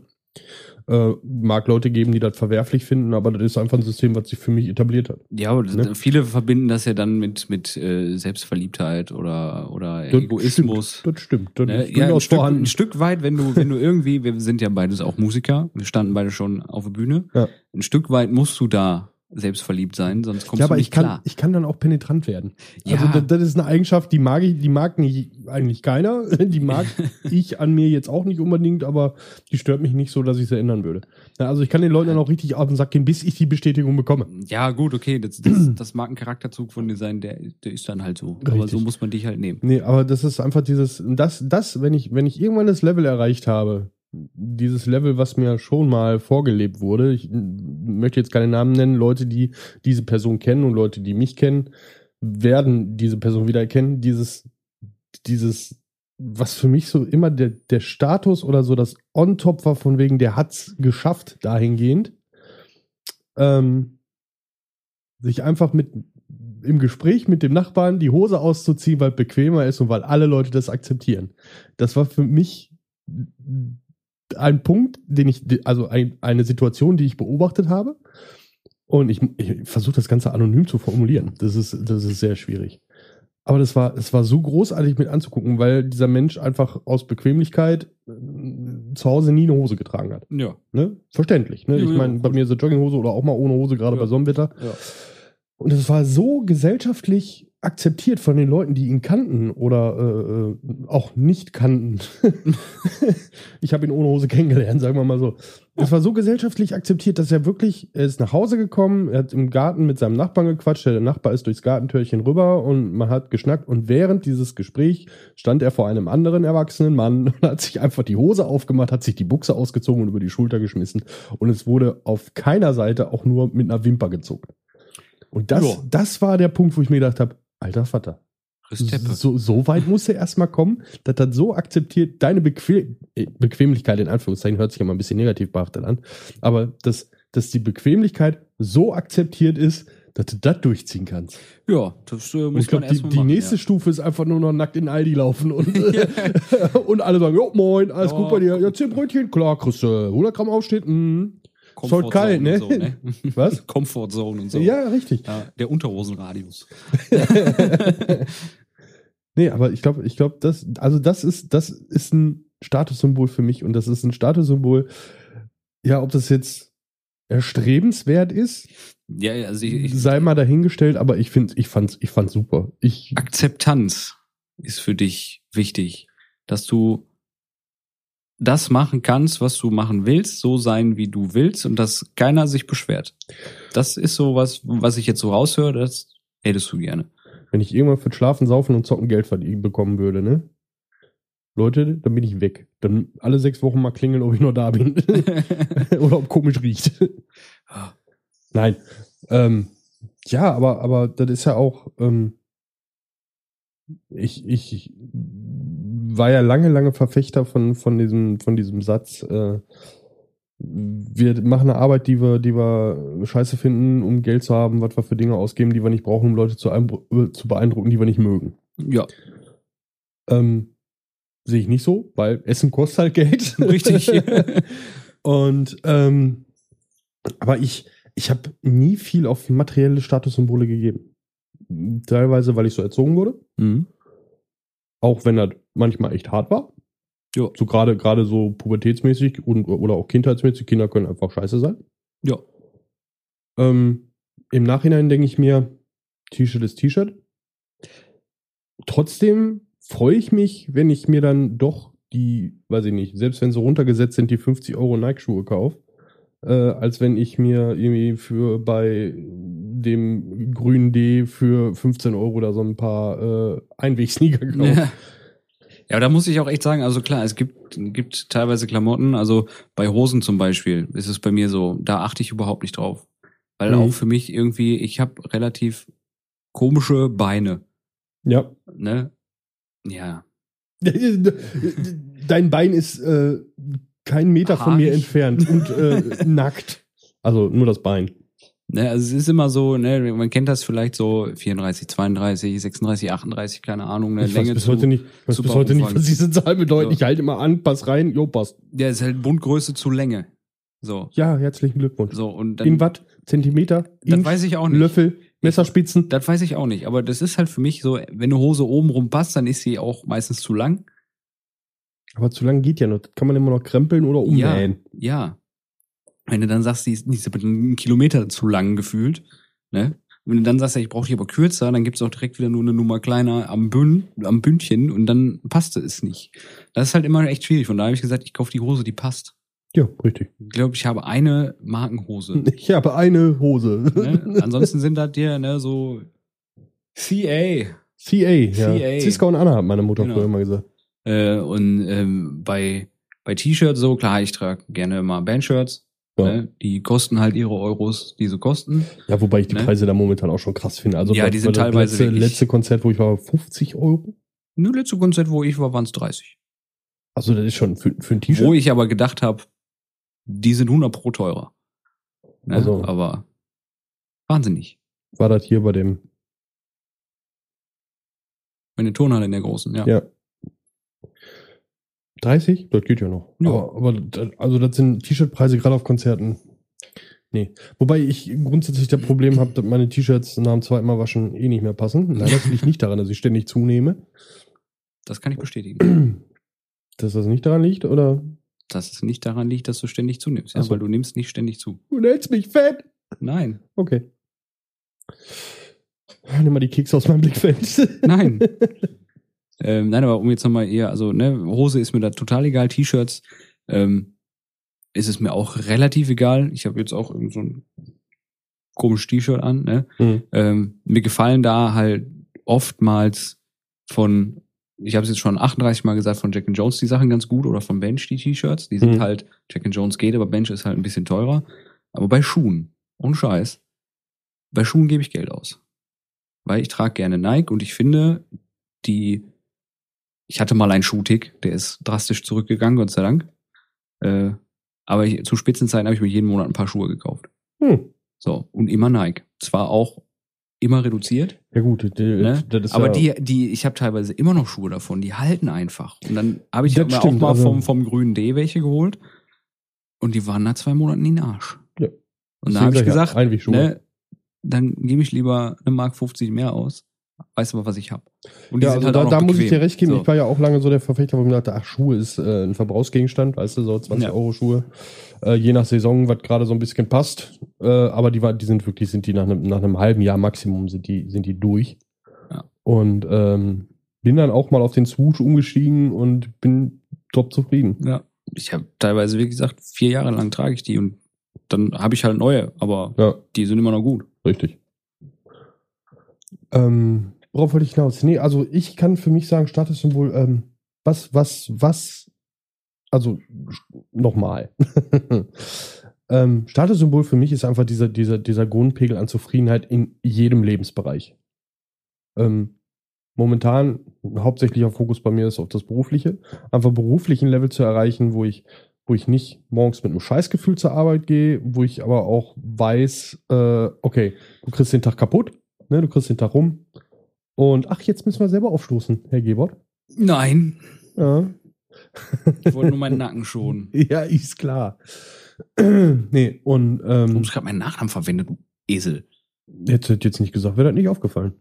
Äh, mag Leute geben, die das verwerflich finden, aber das ist einfach ein System, was sich für mich etabliert hat. Ja, aber Ne? viele verbinden das ja dann mit, mit äh, Selbstverliebtheit oder, oder Das Egoismus. Stimmt, das stimmt. Das Ne? ist Ja, ein Stück, ein Stück weit, wenn du, wenn du irgendwie, wir sind ja beides auch Musiker, wir standen beide schon auf der Bühne. Ja. Ein Stück weit musst du da selbstverliebt sein, sonst kommst Ja, du aber nicht ich kann, klar. ich kann dann auch penetrant werden. Ja. Also das, das ist eine Eigenschaft, die mag ich, die mag nicht, eigentlich keiner. Die mag ich an mir jetzt auch nicht unbedingt, aber die stört mich nicht so, dass ich sie ändern würde. Ja, also ich kann den Leuten dann auch richtig auf den Sack gehen, bis ich die Bestätigung bekomme. Ja, gut, okay, das, das, das mag ein Charakterzug von dir sein, der, der ist dann halt so. Aber Richtig. so muss man dich halt nehmen. Nee, aber das ist einfach dieses, das, das, wenn ich, wenn ich irgendwann das Level erreicht habe, dieses Level, was mir schon mal vorgelebt wurde, ich möchte jetzt keine Namen nennen, Leute, die diese Person kennen und Leute, die mich kennen, werden diese Person wieder erkennen, dieses, dieses, was für mich so immer der, der Status oder so das On-Top war, von wegen, der hat's geschafft, dahingehend, ähm, sich einfach mit im Gespräch mit dem Nachbarn die Hose auszuziehen, weil bequemer ist und weil alle Leute das akzeptieren. Das war für mich ein Punkt, den ich, also ein, eine Situation, die ich beobachtet habe. Und ich, ich versuche das Ganze anonym zu formulieren. Das ist, das ist sehr schwierig. Aber das war, es war so großartig mit anzugucken, weil dieser Mensch einfach aus Bequemlichkeit äh, zu Hause nie eine Hose getragen hat. Ja. Ne? Verständlich. Ne? Ja, ich ja, meine, bei gut. mir ist eine Jogginghose oder auch mal ohne Hose, gerade Ja. bei Sonnenwetter. ja. Und es war so gesellschaftlich akzeptiert von den Leuten, die ihn kannten oder äh, äh, auch nicht kannten. ich habe ihn ohne Hose kennengelernt, sagen wir mal so. Es war so gesellschaftlich akzeptiert, dass er wirklich, er ist nach Hause gekommen, er hat im Garten mit seinem Nachbarn gequatscht, der Nachbar ist durchs Gartentürchen rüber und man hat geschnackt und während dieses Gespräch stand er vor einem anderen erwachsenen Mann und hat sich einfach die Hose aufgemacht, hat sich die Buchse ausgezogen und über die Schulter geschmissen und es wurde auf keiner Seite auch nur mit einer Wimper gezuckt. Und das, Ja. das war der Punkt, wo ich mir gedacht habe, alter Vater, so, so weit muss er erstmal kommen, dass das so akzeptiert, deine Bequem äh, Bequemlichkeit in Anführungszeichen hört sich immer ein bisschen negativ behaftet an, aber dass, dass die Bequemlichkeit so akzeptiert ist, dass du das durchziehen kannst. Ja, das äh, muss ich glaube, man die, erstmal die machen. nächste ja. Stufe ist einfach nur noch nackt in Aldi laufen und, und alle sagen, jo, moin, alles Ja. gut bei dir, ja, 10 Brötchen, klar, kriegst du 100 Gramm Aufschnitt, mm. Halt kalt, ne? und So, ne? Was? Comfort Zone und so. Ja, richtig. Ja, der Unterhosenradius. nee, aber ich glaube, ich glaube, das, also das ist, das ist ein Statussymbol für mich und das ist ein Statussymbol, ja, ob das jetzt erstrebenswert ist, ja, also ich, ich, sei mal dahingestellt, aber ich finde, ich fand's, ich fand's super. Ich, Akzeptanz ist für dich wichtig, dass du das machen kannst, was du machen willst, so sein, wie du willst und dass keiner sich beschwert. Das ist so was, was ich jetzt so raushöre, das hättest du gerne. wenn ich irgendwann für Schlafen, Saufen und Zocken Geld verdienen bekommen würde, ne? Leute, dann bin ich weg. Dann alle sechs Wochen mal klingeln, ob ich noch da bin. Oder ob komisch riecht. Nein. Ähm, ja, aber, aber das ist ja auch, ähm, ich, ich war ja lange, lange Verfechter von, von diesem, von diesem Satz, äh, wir machen eine Arbeit, die wir, die wir scheiße finden, um Geld zu haben, was wir für Dinge ausgeben, die wir nicht brauchen, um Leute zu, zu beeindrucken, die wir nicht mögen. Ja, Ähm, sehe ich nicht so, weil Essen kostet halt Geld. Richtig. Und ähm, aber ich, ich habe nie viel auf materielle Statussymbole gegeben. Teilweise, weil ich so erzogen wurde, mhm. Auch wenn das manchmal echt hart war. Ja. So gerade gerade so pubertätsmäßig und oder auch kindheitsmäßig. Kinder können einfach scheiße sein. ja, Ähm, Im Nachhinein denke ich mir, T-Shirt ist T-Shirt. Trotzdem freue ich mich, wenn ich mir dann doch die, weiß ich nicht, selbst wenn sie runtergesetzt sind, die 50 Euro Nike-Schuhe kaufe, äh, als wenn ich mir irgendwie für bei dem grünen D für 15 Euro oder so ein paar äh, Einwegsneaker kaufe. Ja. Ja, aber da muss ich auch echt sagen, also klar, es gibt, gibt teilweise Klamotten, also bei Hosen zum Beispiel ist es bei mir so, da achte ich überhaupt nicht drauf. Weil Mhm. auch für mich irgendwie, ich habe relativ komische Beine, Ja. ne? Ja. Dein Bein ist äh, kein Meter von mir Haarig. entfernt und äh, nackt. Also nur das Bein. Ne, also es ist immer so, ne, man kennt das vielleicht so 34, 32, 36, 38, keine Ahnung, ne, Ich weiß Länge bis zu. heute nicht, weiß bis heute nicht, was diese Zahl bedeutet. So. Ich halte immer an, pass rein, jo, passt. Ja, ist halt Bundgröße zu Länge. So. Ja, herzlichen Glückwunsch. So, und dann. In Watt, Zentimeter, das Inch, weiß ich auch nicht. Löffel, Messerspitzen. Das weiß ich auch nicht. Aber das ist halt für mich so, wenn eine Hose oben rum passt, dann ist sie auch meistens zu lang. Aber zu lang geht ja noch. Das kann man immer noch krempeln oder umnähen. Ja. Wenn du dann sagst, die ist, die ist einen Kilometer zu lang gefühlt, ne? Wenn du dann sagst, ja, ich brauche die aber kürzer, dann gibt's auch direkt wieder nur eine Nummer kleiner am, Bünd, am Bündchen und dann passte es nicht. Das ist halt immer echt schwierig. Von daher habe ich gesagt, ich kaufe die Hose, die passt. Ja, richtig. Ich glaube, ich habe eine Markenhose. Ich habe eine Hose. ne? Ansonsten sind das dir ne, so CA. CA, ja. CA. Cisco und Anna hat meine Mutter Genau. früher immer gesagt. Äh, und ähm, bei, bei T-Shirts so, klar, ich trage gerne mal Bandshirts. Ja. Ne? Die kosten halt ihre Euros, die sie kosten. Ja, wobei ich die Ne? Preise da momentan auch schon krass finde. Also Ja, die sind bei das teilweise letzte, letzte Konzert, wo ich war, 50 Euro. Nur letzte Konzert, wo ich war, waren es 30. Also das ist schon für, für ein T-Shirt. Wo ich aber gedacht habe, die sind 100 pro teurer. Ne? Also. Aber wahnsinnig. War das hier bei dem Meine Turnhalle in der großen, ja. Ja. 30? Das geht ja noch. Ja. Aber, aber das- also das sind T-Shirt-Preise gerade auf Konzerten. Nee. Wobei ich grundsätzlich das Problem habe, dass meine T-Shirts nach dem zweiten Mal waschen eh nicht mehr passen. Leider liegt nicht daran, dass ich ständig zunehme. Das kann ich bestätigen. Dass das nicht daran liegt, oder? Dass es nicht daran liegt, dass du ständig zunimmst. Ja, so. weil du nimmst nicht ständig zu. Du nennst mich fett. Nein. Okay. Nimm mal die Kekse aus meinem Blickfeld. Nein. ähm, nein, aber um jetzt nochmal eher, also, ne, Hose ist mir da total egal, T-Shirts, ähm, ist es mir auch relativ egal. Ich habe jetzt auch irgend so ein komisches T-Shirt an, ne? Mhm. Ähm, mir gefallen da halt oftmals von, ich habe es jetzt schon 38 Mal gesagt, von Jack and Jones die Sachen ganz gut oder von Bench die T-Shirts. Die sind Mhm. halt, Jack and Jones geht, aber Bench ist halt ein bisschen teurer. Aber bei Schuhen, ohne Scheiß, bei Schuhen gebe ich Geld aus. Weil ich trage gerne Nike und ich finde, die, ich hatte mal einen Schuhtick, der ist drastisch zurückgegangen, Gott sei Dank. Äh, aber ich, zu Spitzenzeiten habe ich mir jeden Monat ein paar Schuhe gekauft. Hm. So, und immer Nike. Zwar auch immer reduziert, Ja gut, die, Ne? das ist aber ja, die, die, ich habe teilweise immer noch Schuhe davon, die halten einfach. Und dann habe ich mir auch mal also- vom, vom grünen D welche geholt. Und die waren nach zwei Monaten in den Arsch. Und da habe ich gesagt, ja, ne, dann gebe ich lieber eine Mark 50 mehr aus. Weiß aber, was ich habe. Und die Ja, sind also halt da, auch noch da muss ich dir recht geben. So. Ich war ja auch lange so der Verfechter, wo ich mir dachte, ach, Schuhe ist äh, ein Verbrauchsgegenstand, weißt du, so 20 Ja. Euro Schuhe. Äh, je nach Saison, was gerade so ein bisschen passt. Äh, aber die, war, die sind wirklich, sind die nach einem, nach einem halben Jahr Maximum, sind die, sind die durch. Ja. Und ähm, bin dann auch mal auf den Swoosh umgestiegen und bin top zufrieden. Ja. Ich habe teilweise, wie gesagt, vier Jahre lang trage ich die und dann habe ich halt neue, aber Ja, die sind immer noch gut. richtig. Ähm, worauf wollte ich hinaus? Nee, also ich kann für mich sagen, Statussymbol, ähm, was, was, was, also nochmal. ähm, Statussymbol für mich ist einfach dieser, dieser, dieser Grundpegel an Zufriedenheit in jedem Lebensbereich. Ähm, momentan hauptsächlicher Fokus bei mir ist auf das Berufliche. Einfach beruflichen Level zu erreichen, wo ich, wo ich nicht morgens mit einem Scheißgefühl zur Arbeit gehe, wo ich aber auch weiß, äh, okay, du kriegst den Tag kaputt, ne, du kriegst den Tag rum. Und ach, jetzt müssen wir selber aufstoßen, Herr Gebert. Nein. Ja. Ich wollte nur meinen Nacken schonen. Ja, ist klar. nee, und Du ähm, hast gerade meinen Nachnamen verwendet, du Esel. hätte jetzt nicht gesagt, wäre das nicht aufgefallen.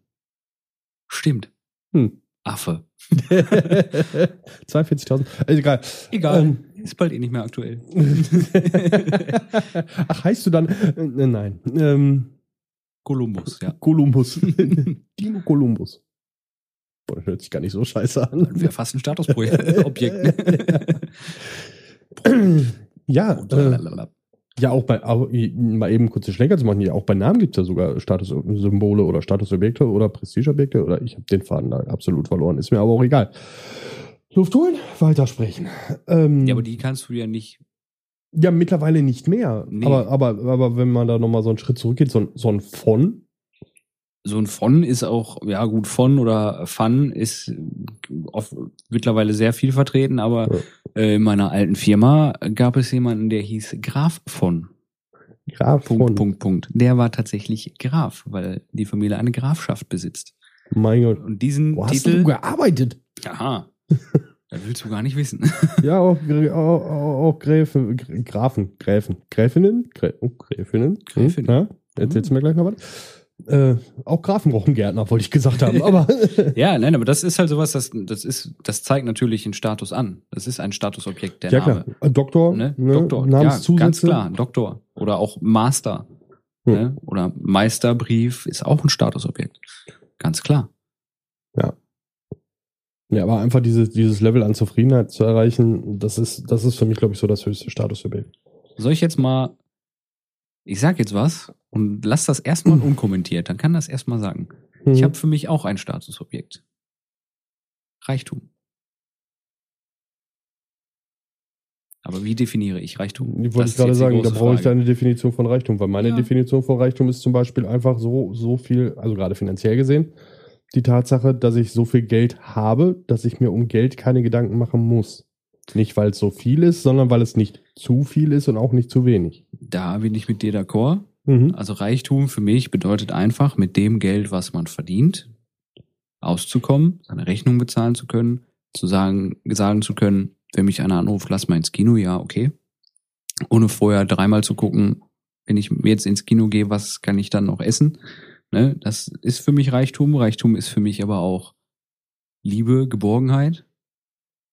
Stimmt. Hm. Affe. 42.000. Ist egal. Egal. Ähm, Ist bald eh nicht mehr aktuell. Ach, heißt du dann? Äh, nein. Ähm, Kolumbus, ja. Kolumbus. Dino Kolumbus. Boah, das hört sich gar nicht so scheiße an. Wäre fast ein Statusobjekt. ja, äh, ja, auch bei, auch, mal eben kurze Schlenker zu machen, ja, auch bei Namen gibt es ja sogar Statussymbole oder Statusobjekte oder Prestigeobjekte oder ich habe den Faden da absolut verloren, ist mir aber auch egal. Luft holen, weitersprechen. Ähm, ja, aber die kannst du ja nicht. Ja, mittlerweile nicht mehr. Nee. Aber, aber, aber wenn man da nochmal so einen Schritt zurückgeht, so ein, so ein von, So ein von ist auch, ja gut, von oder fun ist oft, mittlerweile sehr viel vertreten, aber Ja. äh, in meiner alten Firma gab es jemanden, der hieß Graf von. Graf Punkt, von, Punkt, Punkt. Der war tatsächlich Graf, weil die Familie eine Grafschaft besitzt. mein Gott. Und diesen Wo hast Titel. du gearbeitet? Aha. Das willst du gar nicht wissen. Ja, auch, auch, auch, Gräfe, Gr- Grafen, Gräfen, Gräfinnen, Grä, oh, Gräfinnen, hm, Gräfin. Ja, erzählst du mir gleich noch was? Äh, auch Grafen brauchen Gärtner, wollte ich gesagt haben, aber Ja, nein, aber das ist halt sowas, das, das ist, das zeigt natürlich einen Status an. Das ist ein Statusobjekt, der ja Name. klar, Doktor, Ne? ne? Doktor, ja, ganz klar, Doktor. Oder auch Master. Hm. Ne? Oder Meisterbrief ist auch ein Statusobjekt. Ganz klar. Ja, aber einfach dieses, dieses Level an Zufriedenheit zu erreichen, das ist, das ist für mich, glaube ich, so das höchste Statussymbol. Soll ich jetzt mal, ich sag jetzt was und lass das erstmal unkommentiert, dann kann das erstmal sagen. Ich Mhm. habe für mich auch ein Statusobjekt. Reichtum. Aber wie definiere ich Reichtum? Ich wollte ich gerade sagen, da brauche ich deine Definition von Reichtum, weil meine Ja. Definition von Reichtum ist zum Beispiel einfach so, so viel, also gerade finanziell gesehen, die Tatsache, dass ich so viel Geld habe, dass ich mir um Geld keine Gedanken machen muss. Nicht, weil es so viel ist, sondern weil es nicht zu viel ist und auch nicht zu wenig. Da bin ich mit dir d'accord. Mhm. Also Reichtum für mich bedeutet einfach, mit dem Geld, was man verdient, auszukommen, seine Rechnung bezahlen zu können, zu sagen, sagen zu können, wenn mich einer anruft, lass mal ins Kino, ja, okay. Ohne vorher dreimal zu gucken, wenn ich jetzt ins Kino gehe, was kann ich dann noch essen? Ne? Das ist für mich Reichtum. Reichtum ist für mich aber auch Liebe, Geborgenheit,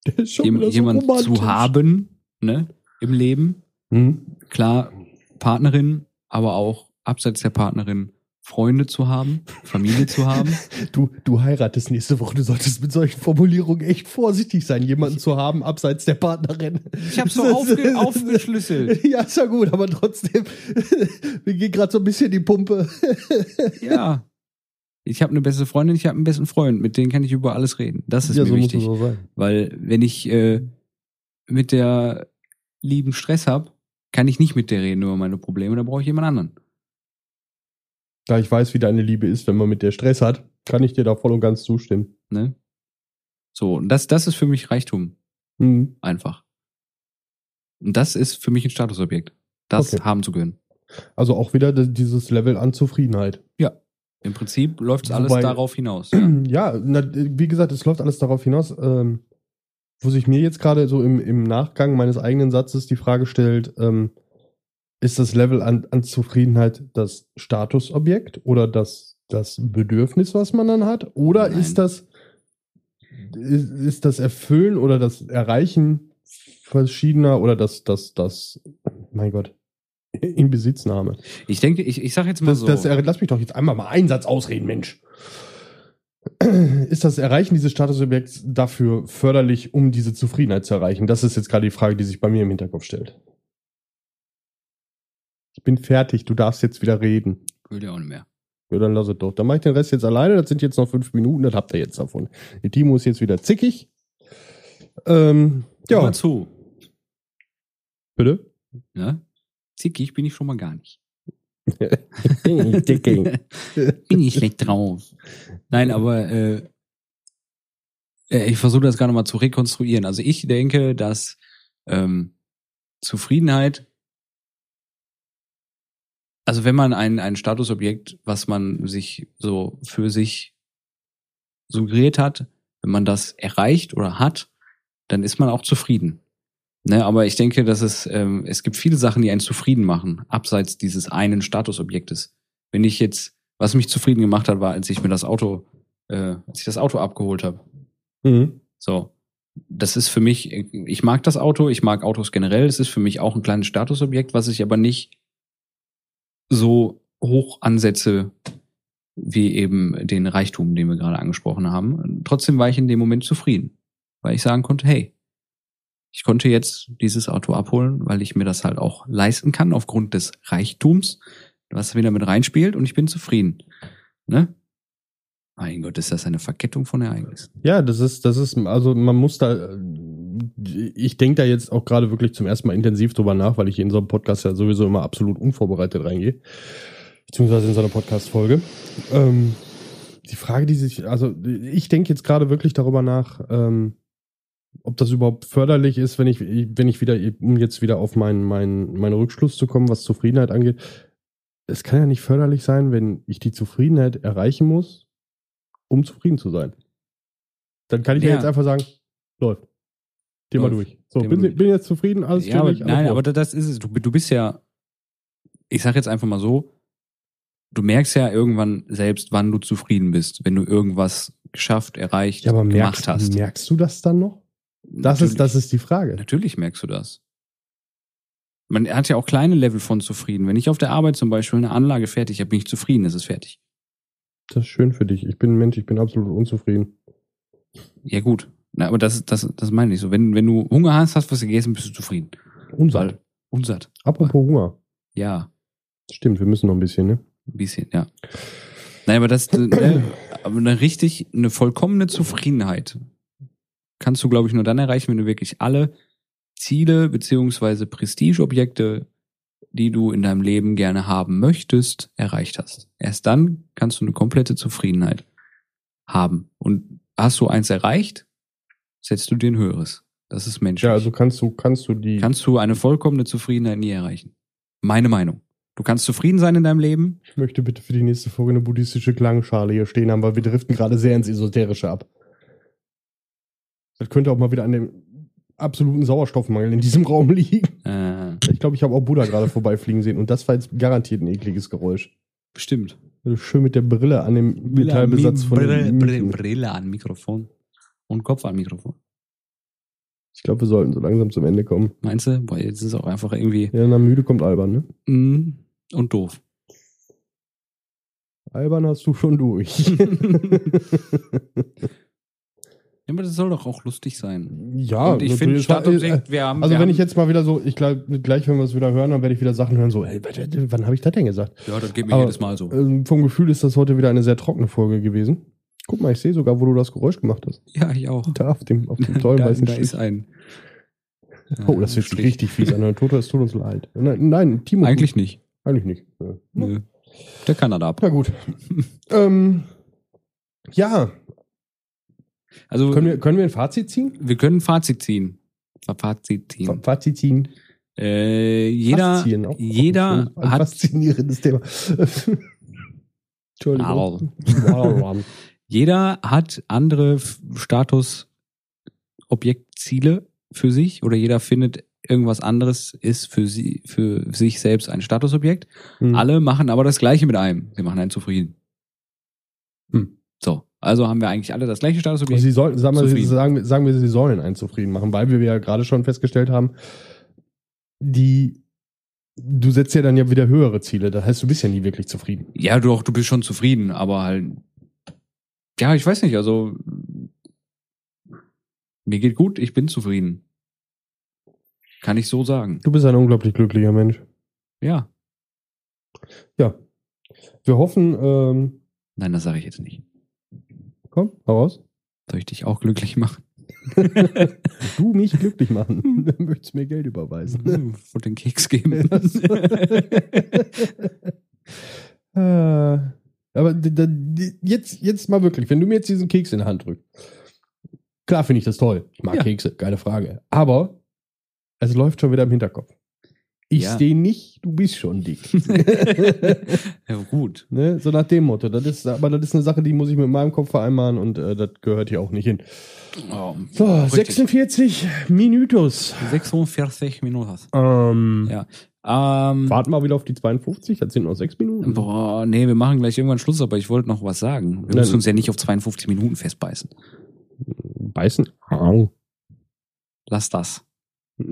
jem, so jemand zu haben, ne, im Leben. Mhm. Klar, Partnerin, aber auch abseits der Partnerin Freunde zu haben, Familie zu haben. Du, du heiratest nächste Woche, du solltest mit solchen Formulierungen echt vorsichtig sein, jemanden zu haben, abseits der Partnerin. Ich hab's so aufge aufgeschlüsselt. Ja, ist ja gut, aber trotzdem, mir geht gerade so ein bisschen die Pumpe. Ja. Ich habe eine beste Freundin, ich habe einen besten Freund, mit denen kann ich über alles reden. Das ist ja, mir so wichtig. sein. Weil wenn ich äh, mit der lieben Stress hab, kann ich nicht mit der reden über meine Probleme, da brauche ich jemand anderen. Da ich weiß, wie deine Liebe ist, wenn man mit der Stress hat, kann ich dir da voll und ganz zustimmen. Ne? So, und das, das ist für mich Reichtum. Mhm. Einfach. Und das ist für mich ein Statusobjekt. Das Okay. haben zu können. Also auch wieder dieses Level an Zufriedenheit. Im Prinzip läuft es alles darauf hinaus. Ja. Ja, na, wie gesagt, es läuft alles darauf hinaus, ähm, wo sich mir jetzt gerade so im, im Nachgang meines eigenen Satzes die Frage stellt, ähm, ist das Level an, an Zufriedenheit das Statusobjekt oder das, das Bedürfnis, was man dann hat? Oder Nein. ist das, ist, ist das Erfüllen oder das Erreichen verschiedener oder das, das, das, mein Gott, in Besitznahme? Ich denke, ich, ich sag jetzt mal Das, so. das, lass mich doch jetzt einmal mal einen Satz ausreden, Mensch. Ist das Erreichen dieses Statusobjekts dafür förderlich, um diese Zufriedenheit zu erreichen? Das ist jetzt gerade die Frage, die sich bei mir im Hinterkopf stellt. Ich bin fertig, du darfst jetzt wieder reden. will ja auch nicht mehr. Ja, dann lass es doch. Dann mach ich den Rest jetzt alleine. Das sind jetzt noch fünf Minuten, das habt ihr jetzt davon. Der Timo ist jetzt wieder zickig. Ähm, ja, mal zu. bitte. Ne? Zickig bin ich schon mal gar nicht. Zickig. bin ich schlecht drauf. Nein, aber äh, äh, ich versuche das gerade mal zu rekonstruieren. Also ich denke, dass ähm, Zufriedenheit, also wenn man ein, ein Statusobjekt, was man sich so für sich suggeriert hat, wenn man das erreicht oder hat, dann ist man auch zufrieden. Ne, aber ich denke, dass es, ähm, es gibt viele Sachen, die einen zufrieden machen, abseits dieses einen Statusobjektes. Wenn ich jetzt, was mich zufrieden gemacht hat, war, als ich mir das Auto, äh, als ich das Auto abgeholt habe. Mhm. So. Das ist für mich, ich mag das Auto, ich mag Autos generell, es ist für mich auch ein kleines Statusobjekt, was ich aber nicht so hoch ansetze wie eben den Reichtum, den wir gerade angesprochen haben. Trotzdem war ich in dem Moment zufrieden, weil ich sagen konnte, hey, ich konnte jetzt dieses Auto abholen, weil ich mir das halt auch leisten kann aufgrund des Reichtums, was wieder mit reinspielt und ich bin zufrieden. Ne? Mein Gott, ist das eine Verkettung von Ereignissen. Ja, das ist, das ist, also man muss da, ich denke da jetzt auch gerade wirklich zum ersten Mal intensiv drüber nach, weil ich in so einem Podcast ja sowieso immer absolut unvorbereitet reingehe. Beziehungsweise in so eine Podcast-Folge. Ähm, die Frage, die sich, also ich denke jetzt gerade wirklich darüber nach, ähm, ob das überhaupt förderlich ist, wenn ich, wenn ich wieder, um jetzt wieder auf meinen, meinen, meinen Rückschluss zu kommen, was Zufriedenheit angeht. Es kann ja nicht förderlich sein, wenn ich die Zufriedenheit erreichen muss, um zufrieden zu sein. Dann kann ich ja, Ja. jetzt einfach sagen, läuft. Geh mal durch. So, bin, durch. bin jetzt zufrieden, alles ja, aber, alles nein, aber das ist es. Du, du bist ja, ich sag jetzt einfach mal so, du merkst ja irgendwann selbst, wann du zufrieden bist, wenn du irgendwas geschafft, erreicht, ja, aber gemacht merkst, hast. merkst du das dann noch? Das Natürlich- ist, das ist die Frage. Natürlich merkst du das. Man hat ja auch kleine Level von zufrieden. Wenn ich auf der Arbeit zum Beispiel eine Anlage fertig habe, bin ich zufrieden, ist es fertig. Das ist schön für dich. Ich bin ein Mensch, ich bin absolut unzufrieden. Ja, gut. Na, aber das, das, das meine ich so. Wenn, wenn du Hunger hast, hast was gegessen, bist du zufrieden. Unsatt. Unsatt. Apropos Hunger. Ja. Stimmt, wir müssen noch ein bisschen, ne? Ein bisschen, ja. Nein, aber das, äh, ne, aber eine richtig, eine vollkommene Zufriedenheit kannst du, glaube ich, nur dann erreichen, wenn du wirklich alle Ziele beziehungsweise Prestigeobjekte, die du in deinem Leben gerne haben möchtest, erreicht hast. Erst dann kannst du eine komplette Zufriedenheit haben. Und hast du eins erreicht, setzt du dir ein höheres. Das ist menschlich. Ja, also kannst du, kannst du die. kannst du eine vollkommene Zufriedenheit nie erreichen. Meine Meinung. Du kannst zufrieden sein in deinem Leben, ich möchte bitte für die nächste Folge eine buddhistische Klangschale hier stehen haben, weil wir driften gerade sehr ins Esoterische ab. Das könnte auch mal wieder an dem absoluten Sauerstoffmangel in diesem Raum liegen. äh, Ich glaube, ich habe auch Buddha gerade vorbeifliegen sehen und das war jetzt garantiert ein ekliges Geräusch. bestimmt. Also schön mit der Brille an dem Metallbesatz von Brille, Brille. Brille an Mikrofon und Kopf an Mikrofon. Ich glaube, wir sollten so langsam zum Ende kommen. Meinst du? Boah, jetzt ist es auch einfach irgendwie Ja, na müde kommt albern, ne? mm, und doof. Albern hast du schon durch. Ja, aber das soll doch auch lustig sein. ja, und ich finde, natürlich. äh, Statusobjekt, wir haben. Also wir wenn haben, ich jetzt mal wieder so, ich glaube, gleich wenn wir es wieder hören, dann werde ich wieder Sachen hören, so, ey, wann habe ich das denn gesagt? Ja, das geht mir Aber, jedes Mal so. Ähm, vom Gefühl ist das heute wieder eine sehr trockene Folge gewesen. Guck mal, ich sehe sogar, wo du das Geräusch gemacht hast. Ja, ich auch. Da auf dem, auf dem tollen da, weißen da ist ein. Oh, das Strich. richtig fies an. Toto, es tut uns leid. Nein, nein Timo. Eigentlich nicht. Eigentlich nicht. Ja. Nö. Der kann das ab. Na gut. ähm, ja, Also, können wir, können wir ein Fazit ziehen? wir können ein Fazit ziehen. Fazit Fa- ziehen. Fazit ziehen. Äh, jeder, Faszien, auch- auch jeder ein hat faszinierendes Thema. Entschuldigung. Wow. Jeder hat andere Status-Objektziele für sich oder jeder findet irgendwas anderes ist für sie, für sich selbst ein Statusobjekt. Hm. Alle machen aber das Gleiche mit einem. Sie machen einen zufrieden. Hm. So. Also haben wir eigentlich alle das gleiche Statusobjekt. Sie sollten, sagen wir, Zufrieden. sagen, wir- sagen wir, sie sollen einen zufrieden machen, weil wir ja gerade schon festgestellt haben, die, du setzt ja dann ja wieder höhere Ziele. Das heißt, du bist ja nie wirklich zufrieden. Ja, doch, du bist schon zufrieden, aber halt. Ja, ich weiß nicht, also. Mir geht gut, ich bin zufrieden. Kann ich so sagen. Du bist ein unglaublich glücklicher Mensch. Ja. Ja. Wir hoffen, ähm, Nein, das sage ich jetzt nicht. komm, heraus. Soll ich dich auch glücklich machen? Du mich glücklich machen. Dann möchtest du mir Geld überweisen. Von den Keks geben. äh, aber jetzt, jetzt mal wirklich, wenn du mir jetzt diesen Keks in die Hand drückst. Klar finde ich das toll. Ich mag Ja. Kekse, keine Frage. Aber es läuft schon wieder im Hinterkopf. Ich Ja. stehe nicht, du bist schon dick. ja, gut. ne? So nach dem Motto. Das ist, aber das ist eine Sache, die muss ich mit meinem Kopf vereinbaren und äh, das gehört hier auch nicht hin. Oh, So, richtig. 46 Minutos. 46 Minuten. Ähm, Ja. Ähm, Warten wir wieder auf die 52, das sind noch sechs Minuten. boah, nee, wir machen gleich irgendwann Schluss, aber ich wollte noch was sagen. Wir Nein. müssen uns ja nicht auf 52 Minuten festbeißen. Beißen? Au. Lass das.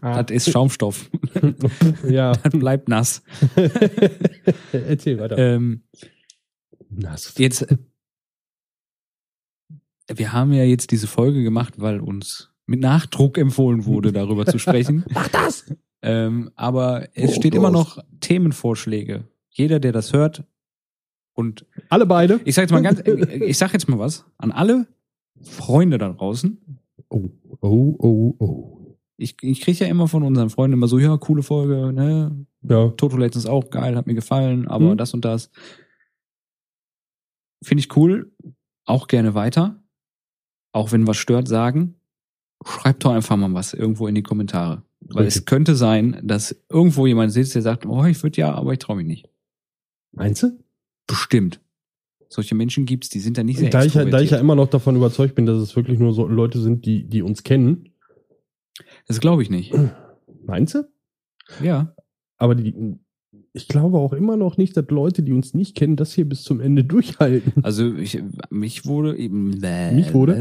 Das ist Schaumstoff. ja. Das bleibt nass. Erzähl weiter. Ähm, Nass. jetzt, wir haben ja jetzt diese Folge gemacht, weil uns mit Nachdruck empfohlen wurde, darüber zu sprechen. Mach das! Ähm, aber es Oh, steht immer noch Themenvorschläge. Jeder, der das hört und Alle beide? ich sag jetzt mal ganz, ich sag jetzt mal was an alle Freunde da draußen. Oh, oh, oh, oh. Ich, ich kriege ja immer von unseren Freunden immer so, ja, coole Folge, ne? Ja. Toto letztens auch geil, hat mir gefallen, aber Mhm. das und das. Finde ich cool. Auch gerne weiter. Auch wenn was stört, sagen. Schreibt doch einfach mal was irgendwo in die Kommentare. Weil es Richtig. könnte sein, dass irgendwo jemand sitzt, der sagt, oh, ich würde ja, aber ich traue mich nicht. Meinst du? Bestimmt. Solche Menschen gibt's, die sind da nicht sehr Da ich, ja- da ich ja immer noch davon überzeugt bin, dass es wirklich nur so Leute sind, die, die uns kennen. Das glaube ich nicht. Meinst du? Ja. Aber die, ich glaube auch immer noch nicht, dass Leute, die uns nicht kennen, das hier bis zum Ende durchhalten. Also ich, mich wurde eben. Mich wurde?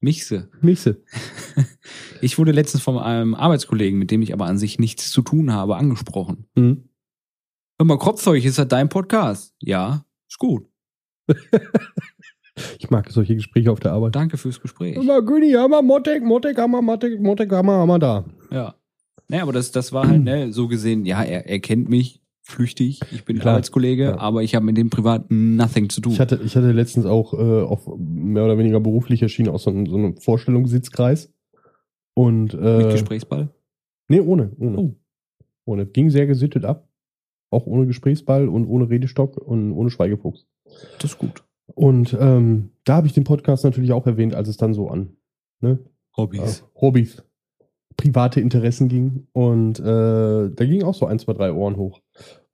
Michse. Michse. Ich wurde letztens von einem Arbeitskollegen, mit dem ich aber an sich nichts zu tun habe, angesprochen. Hm. Hör mal, Kropfzeug, ist das dein Podcast? Ja, ist gut. Ich mag solche Gespräche auf der Arbeit. Danke fürs Gespräch. Immer Güni, Hammer, Mottek, Mottek, Hammer, Mottek, Mottek, Hammer, Hammer da. Ja. Naja, aber das, das war halt, ne, so gesehen, ja, er, er kennt mich flüchtig, ich bin Klar. Arbeitskollege, Ja. aber ich habe mit dem privat nothing zu tun. Ich hatte, ich hatte letztens auch äh, auf mehr oder weniger beruflicher Schiene auch so, einen- so einen Vorstellungssitzkreis. Und mit äh, Gesprächsball? nee, ohne, ohne. Oh. Ohne. Ging sehr gesittet ab. Auch ohne Gesprächsball und ohne Redestock und ohne Schweigefuchs. Das ist gut. Und ähm, da habe ich den Podcast natürlich auch erwähnt, als es dann so an ne, Hobbys. äh, Hobbys, private Interessen ging. Und äh, da ging auch so ein, zwei, drei Ohren hoch.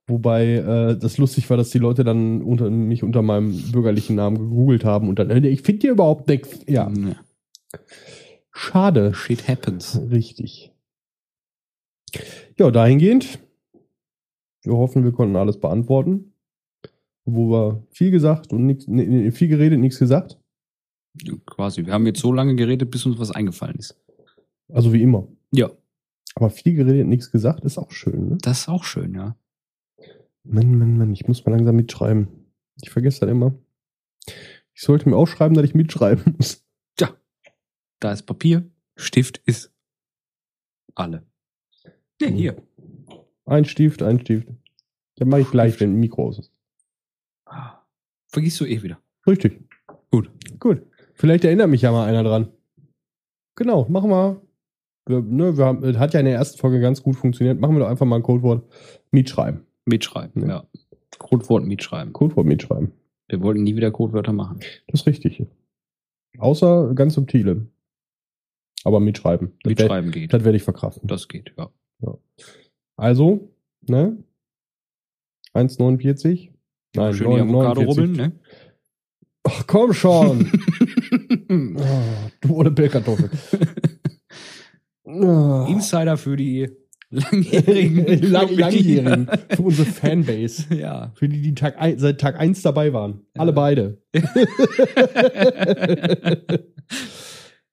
Wobei äh, das lustig war, dass die Leute dann unter, mich unter meinem bürgerlichen Namen gegoogelt haben und dann, äh, ich finde hier überhaupt nichts. Ja, ja. schade. Shit happens. Richtig. Ja, dahingehend. Wir hoffen, wir konnten alles beantworten. Wo wir viel gesagt und nix, viel geredet, nichts gesagt. Quasi. Wir haben jetzt so lange geredet, bis uns was eingefallen ist. Also wie immer. Ja. Aber viel geredet, nichts gesagt, ist auch schön. Ne? Das ist auch schön, ja. Mann, Mann, Mann, ich muss mal langsam mitschreiben. Ich vergesse das immer. Ich sollte mir aufschreiben, dass ich mitschreiben muss. Da ist Papier, Stift ist alle. Ja, hier. Ein Stift, ein Stift. Das mache ich gleich, wenn ein Mikro aus ist. Vergisst du eh wieder. Richtig. Gut. Gut. Vielleicht erinnert mich ja mal einer dran. Genau, machen wir. Wir, ne, wir haben, das hat ja in der ersten Folge ganz gut funktioniert. Machen wir doch einfach mal ein Codewort mitschreiben. Mitschreiben, Ja. ja. Codewort mitschreiben. Codewort mitschreiben. Wir wollten nie wieder Codewörter machen. Das ist richtig. Außer ganz subtile. Aber mitschreiben. Das Mitschreiben geht. Das werde ich verkraften. Das geht, ja. Also, ne? 1,49. Nein, Schön die Avocado 49. rubbeln, ne? Ach komm schon. oh, du ohne Pellkartoffel. Oh. Insider für die langjährigen. Lang, langjährigen. Für unsere Fanbase. ja. Für die, die Tag ein, seit Tag 1 dabei waren. Alle Ja. beide.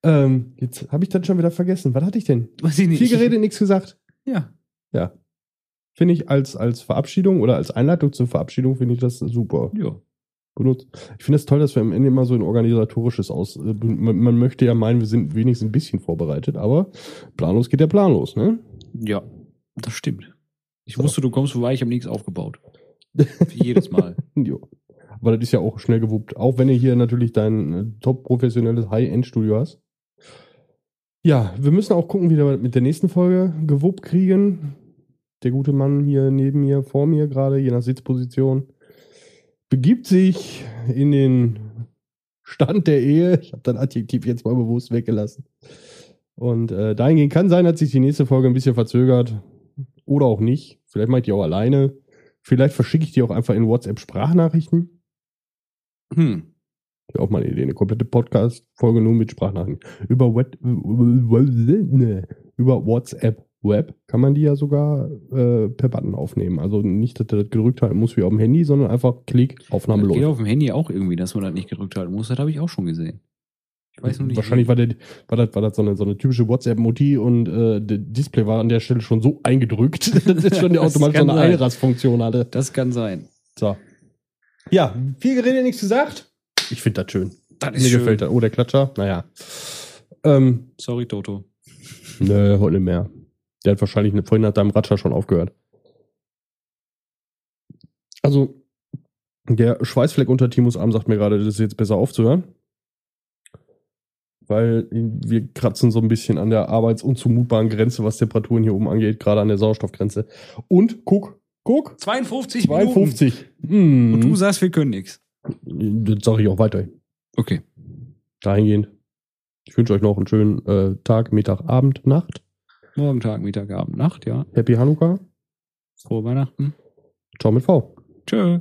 ähm, jetzt habe ich dann schon wieder vergessen. Was hatte ich denn? Weiß ich nicht. Viel geredet, nichts gesagt. Ja. Finde ich als, als Verabschiedung oder als Einleitung zur Verabschiedung finde ich das super. Ja. benutzt. Ich finde es toll, dass wir am Ende immer so ein organisatorisches aus. äh, Man, man möchte ja meinen, wir sind wenigstens ein bisschen vorbereitet, aber planlos geht der planlos, ne? Ja. Das stimmt. Ich So. wusste, du kommst vorbei, ich habe nichts aufgebaut. Wie jedes Mal. jo. Aber das ist ja auch schnell gewuppt. Auch wenn du hier natürlich dein äh, top professionelles High-End-Studio hast. Ja, wir müssen auch gucken, wie wir mit der nächsten Folge gewuppt kriegen. Der gute Mann hier neben mir, vor mir gerade, je nach Sitzposition, begibt sich in den Stand der Ehe. Ich habe das Adjektiv jetzt mal bewusst weggelassen. Und äh, dahingehend kann sein, dass sich die nächste Folge ein bisschen verzögert. Oder auch nicht. Vielleicht mache ich die auch alleine. Vielleicht verschicke ich die auch einfach in WhatsApp-Sprachnachrichten. Hm. Wäre auch mal eine Idee. Eine komplette Podcast-Folge nur mit Sprachnachrichten. Über, ne, über WhatsApp Web kann man die ja sogar äh, per Button aufnehmen. Also nicht, dass du das gedrückt halten musst wie auf dem Handy, sondern einfach Klick, Aufnahme Das los. geht auf dem Handy auch irgendwie, dass man das nicht gedrückt halten muss. Das habe ich auch schon gesehen. Ich weiß noch nicht. Wahrscheinlich wie. war, der, war, das, war das so eine, so eine typische WhatsApp-Moti und äh, das Display war an der Stelle schon so eingedrückt, dass es schon automatisch so eine sein. Einrastfunktion hatte. Das kann sein. So. Ja, viel geredet, nichts gesagt. Ich finde das schön. Das Mir gefällt das. Oh, der Klatscher. Naja. Ähm, Sorry, Toto. nö, heute nicht mehr. Der hat wahrscheinlich vorhin nach deinem Ratscher schon aufgehört. Also, der Schweißfleck unter Timus Arm sagt mir gerade, das ist jetzt besser aufzuhören. Weil wir kratzen so ein bisschen an der arbeitsunzumutbaren Grenze, was Temperaturen hier oben angeht, gerade an der Sauerstoffgrenze. Und guck, guck, 52 Minuten. 52. Hm, Und du sagst, wir können nichts. das sage ich auch weiterhin. Okay. Dahingehend. Ich wünsche euch noch einen schönen äh, Tag, Mittag, Abend, Nacht. Morgen, Tag, Mittag, Abend, Nacht, ja. Happy Hanukkah. Frohe Weihnachten. Ciao mit V. Tschö.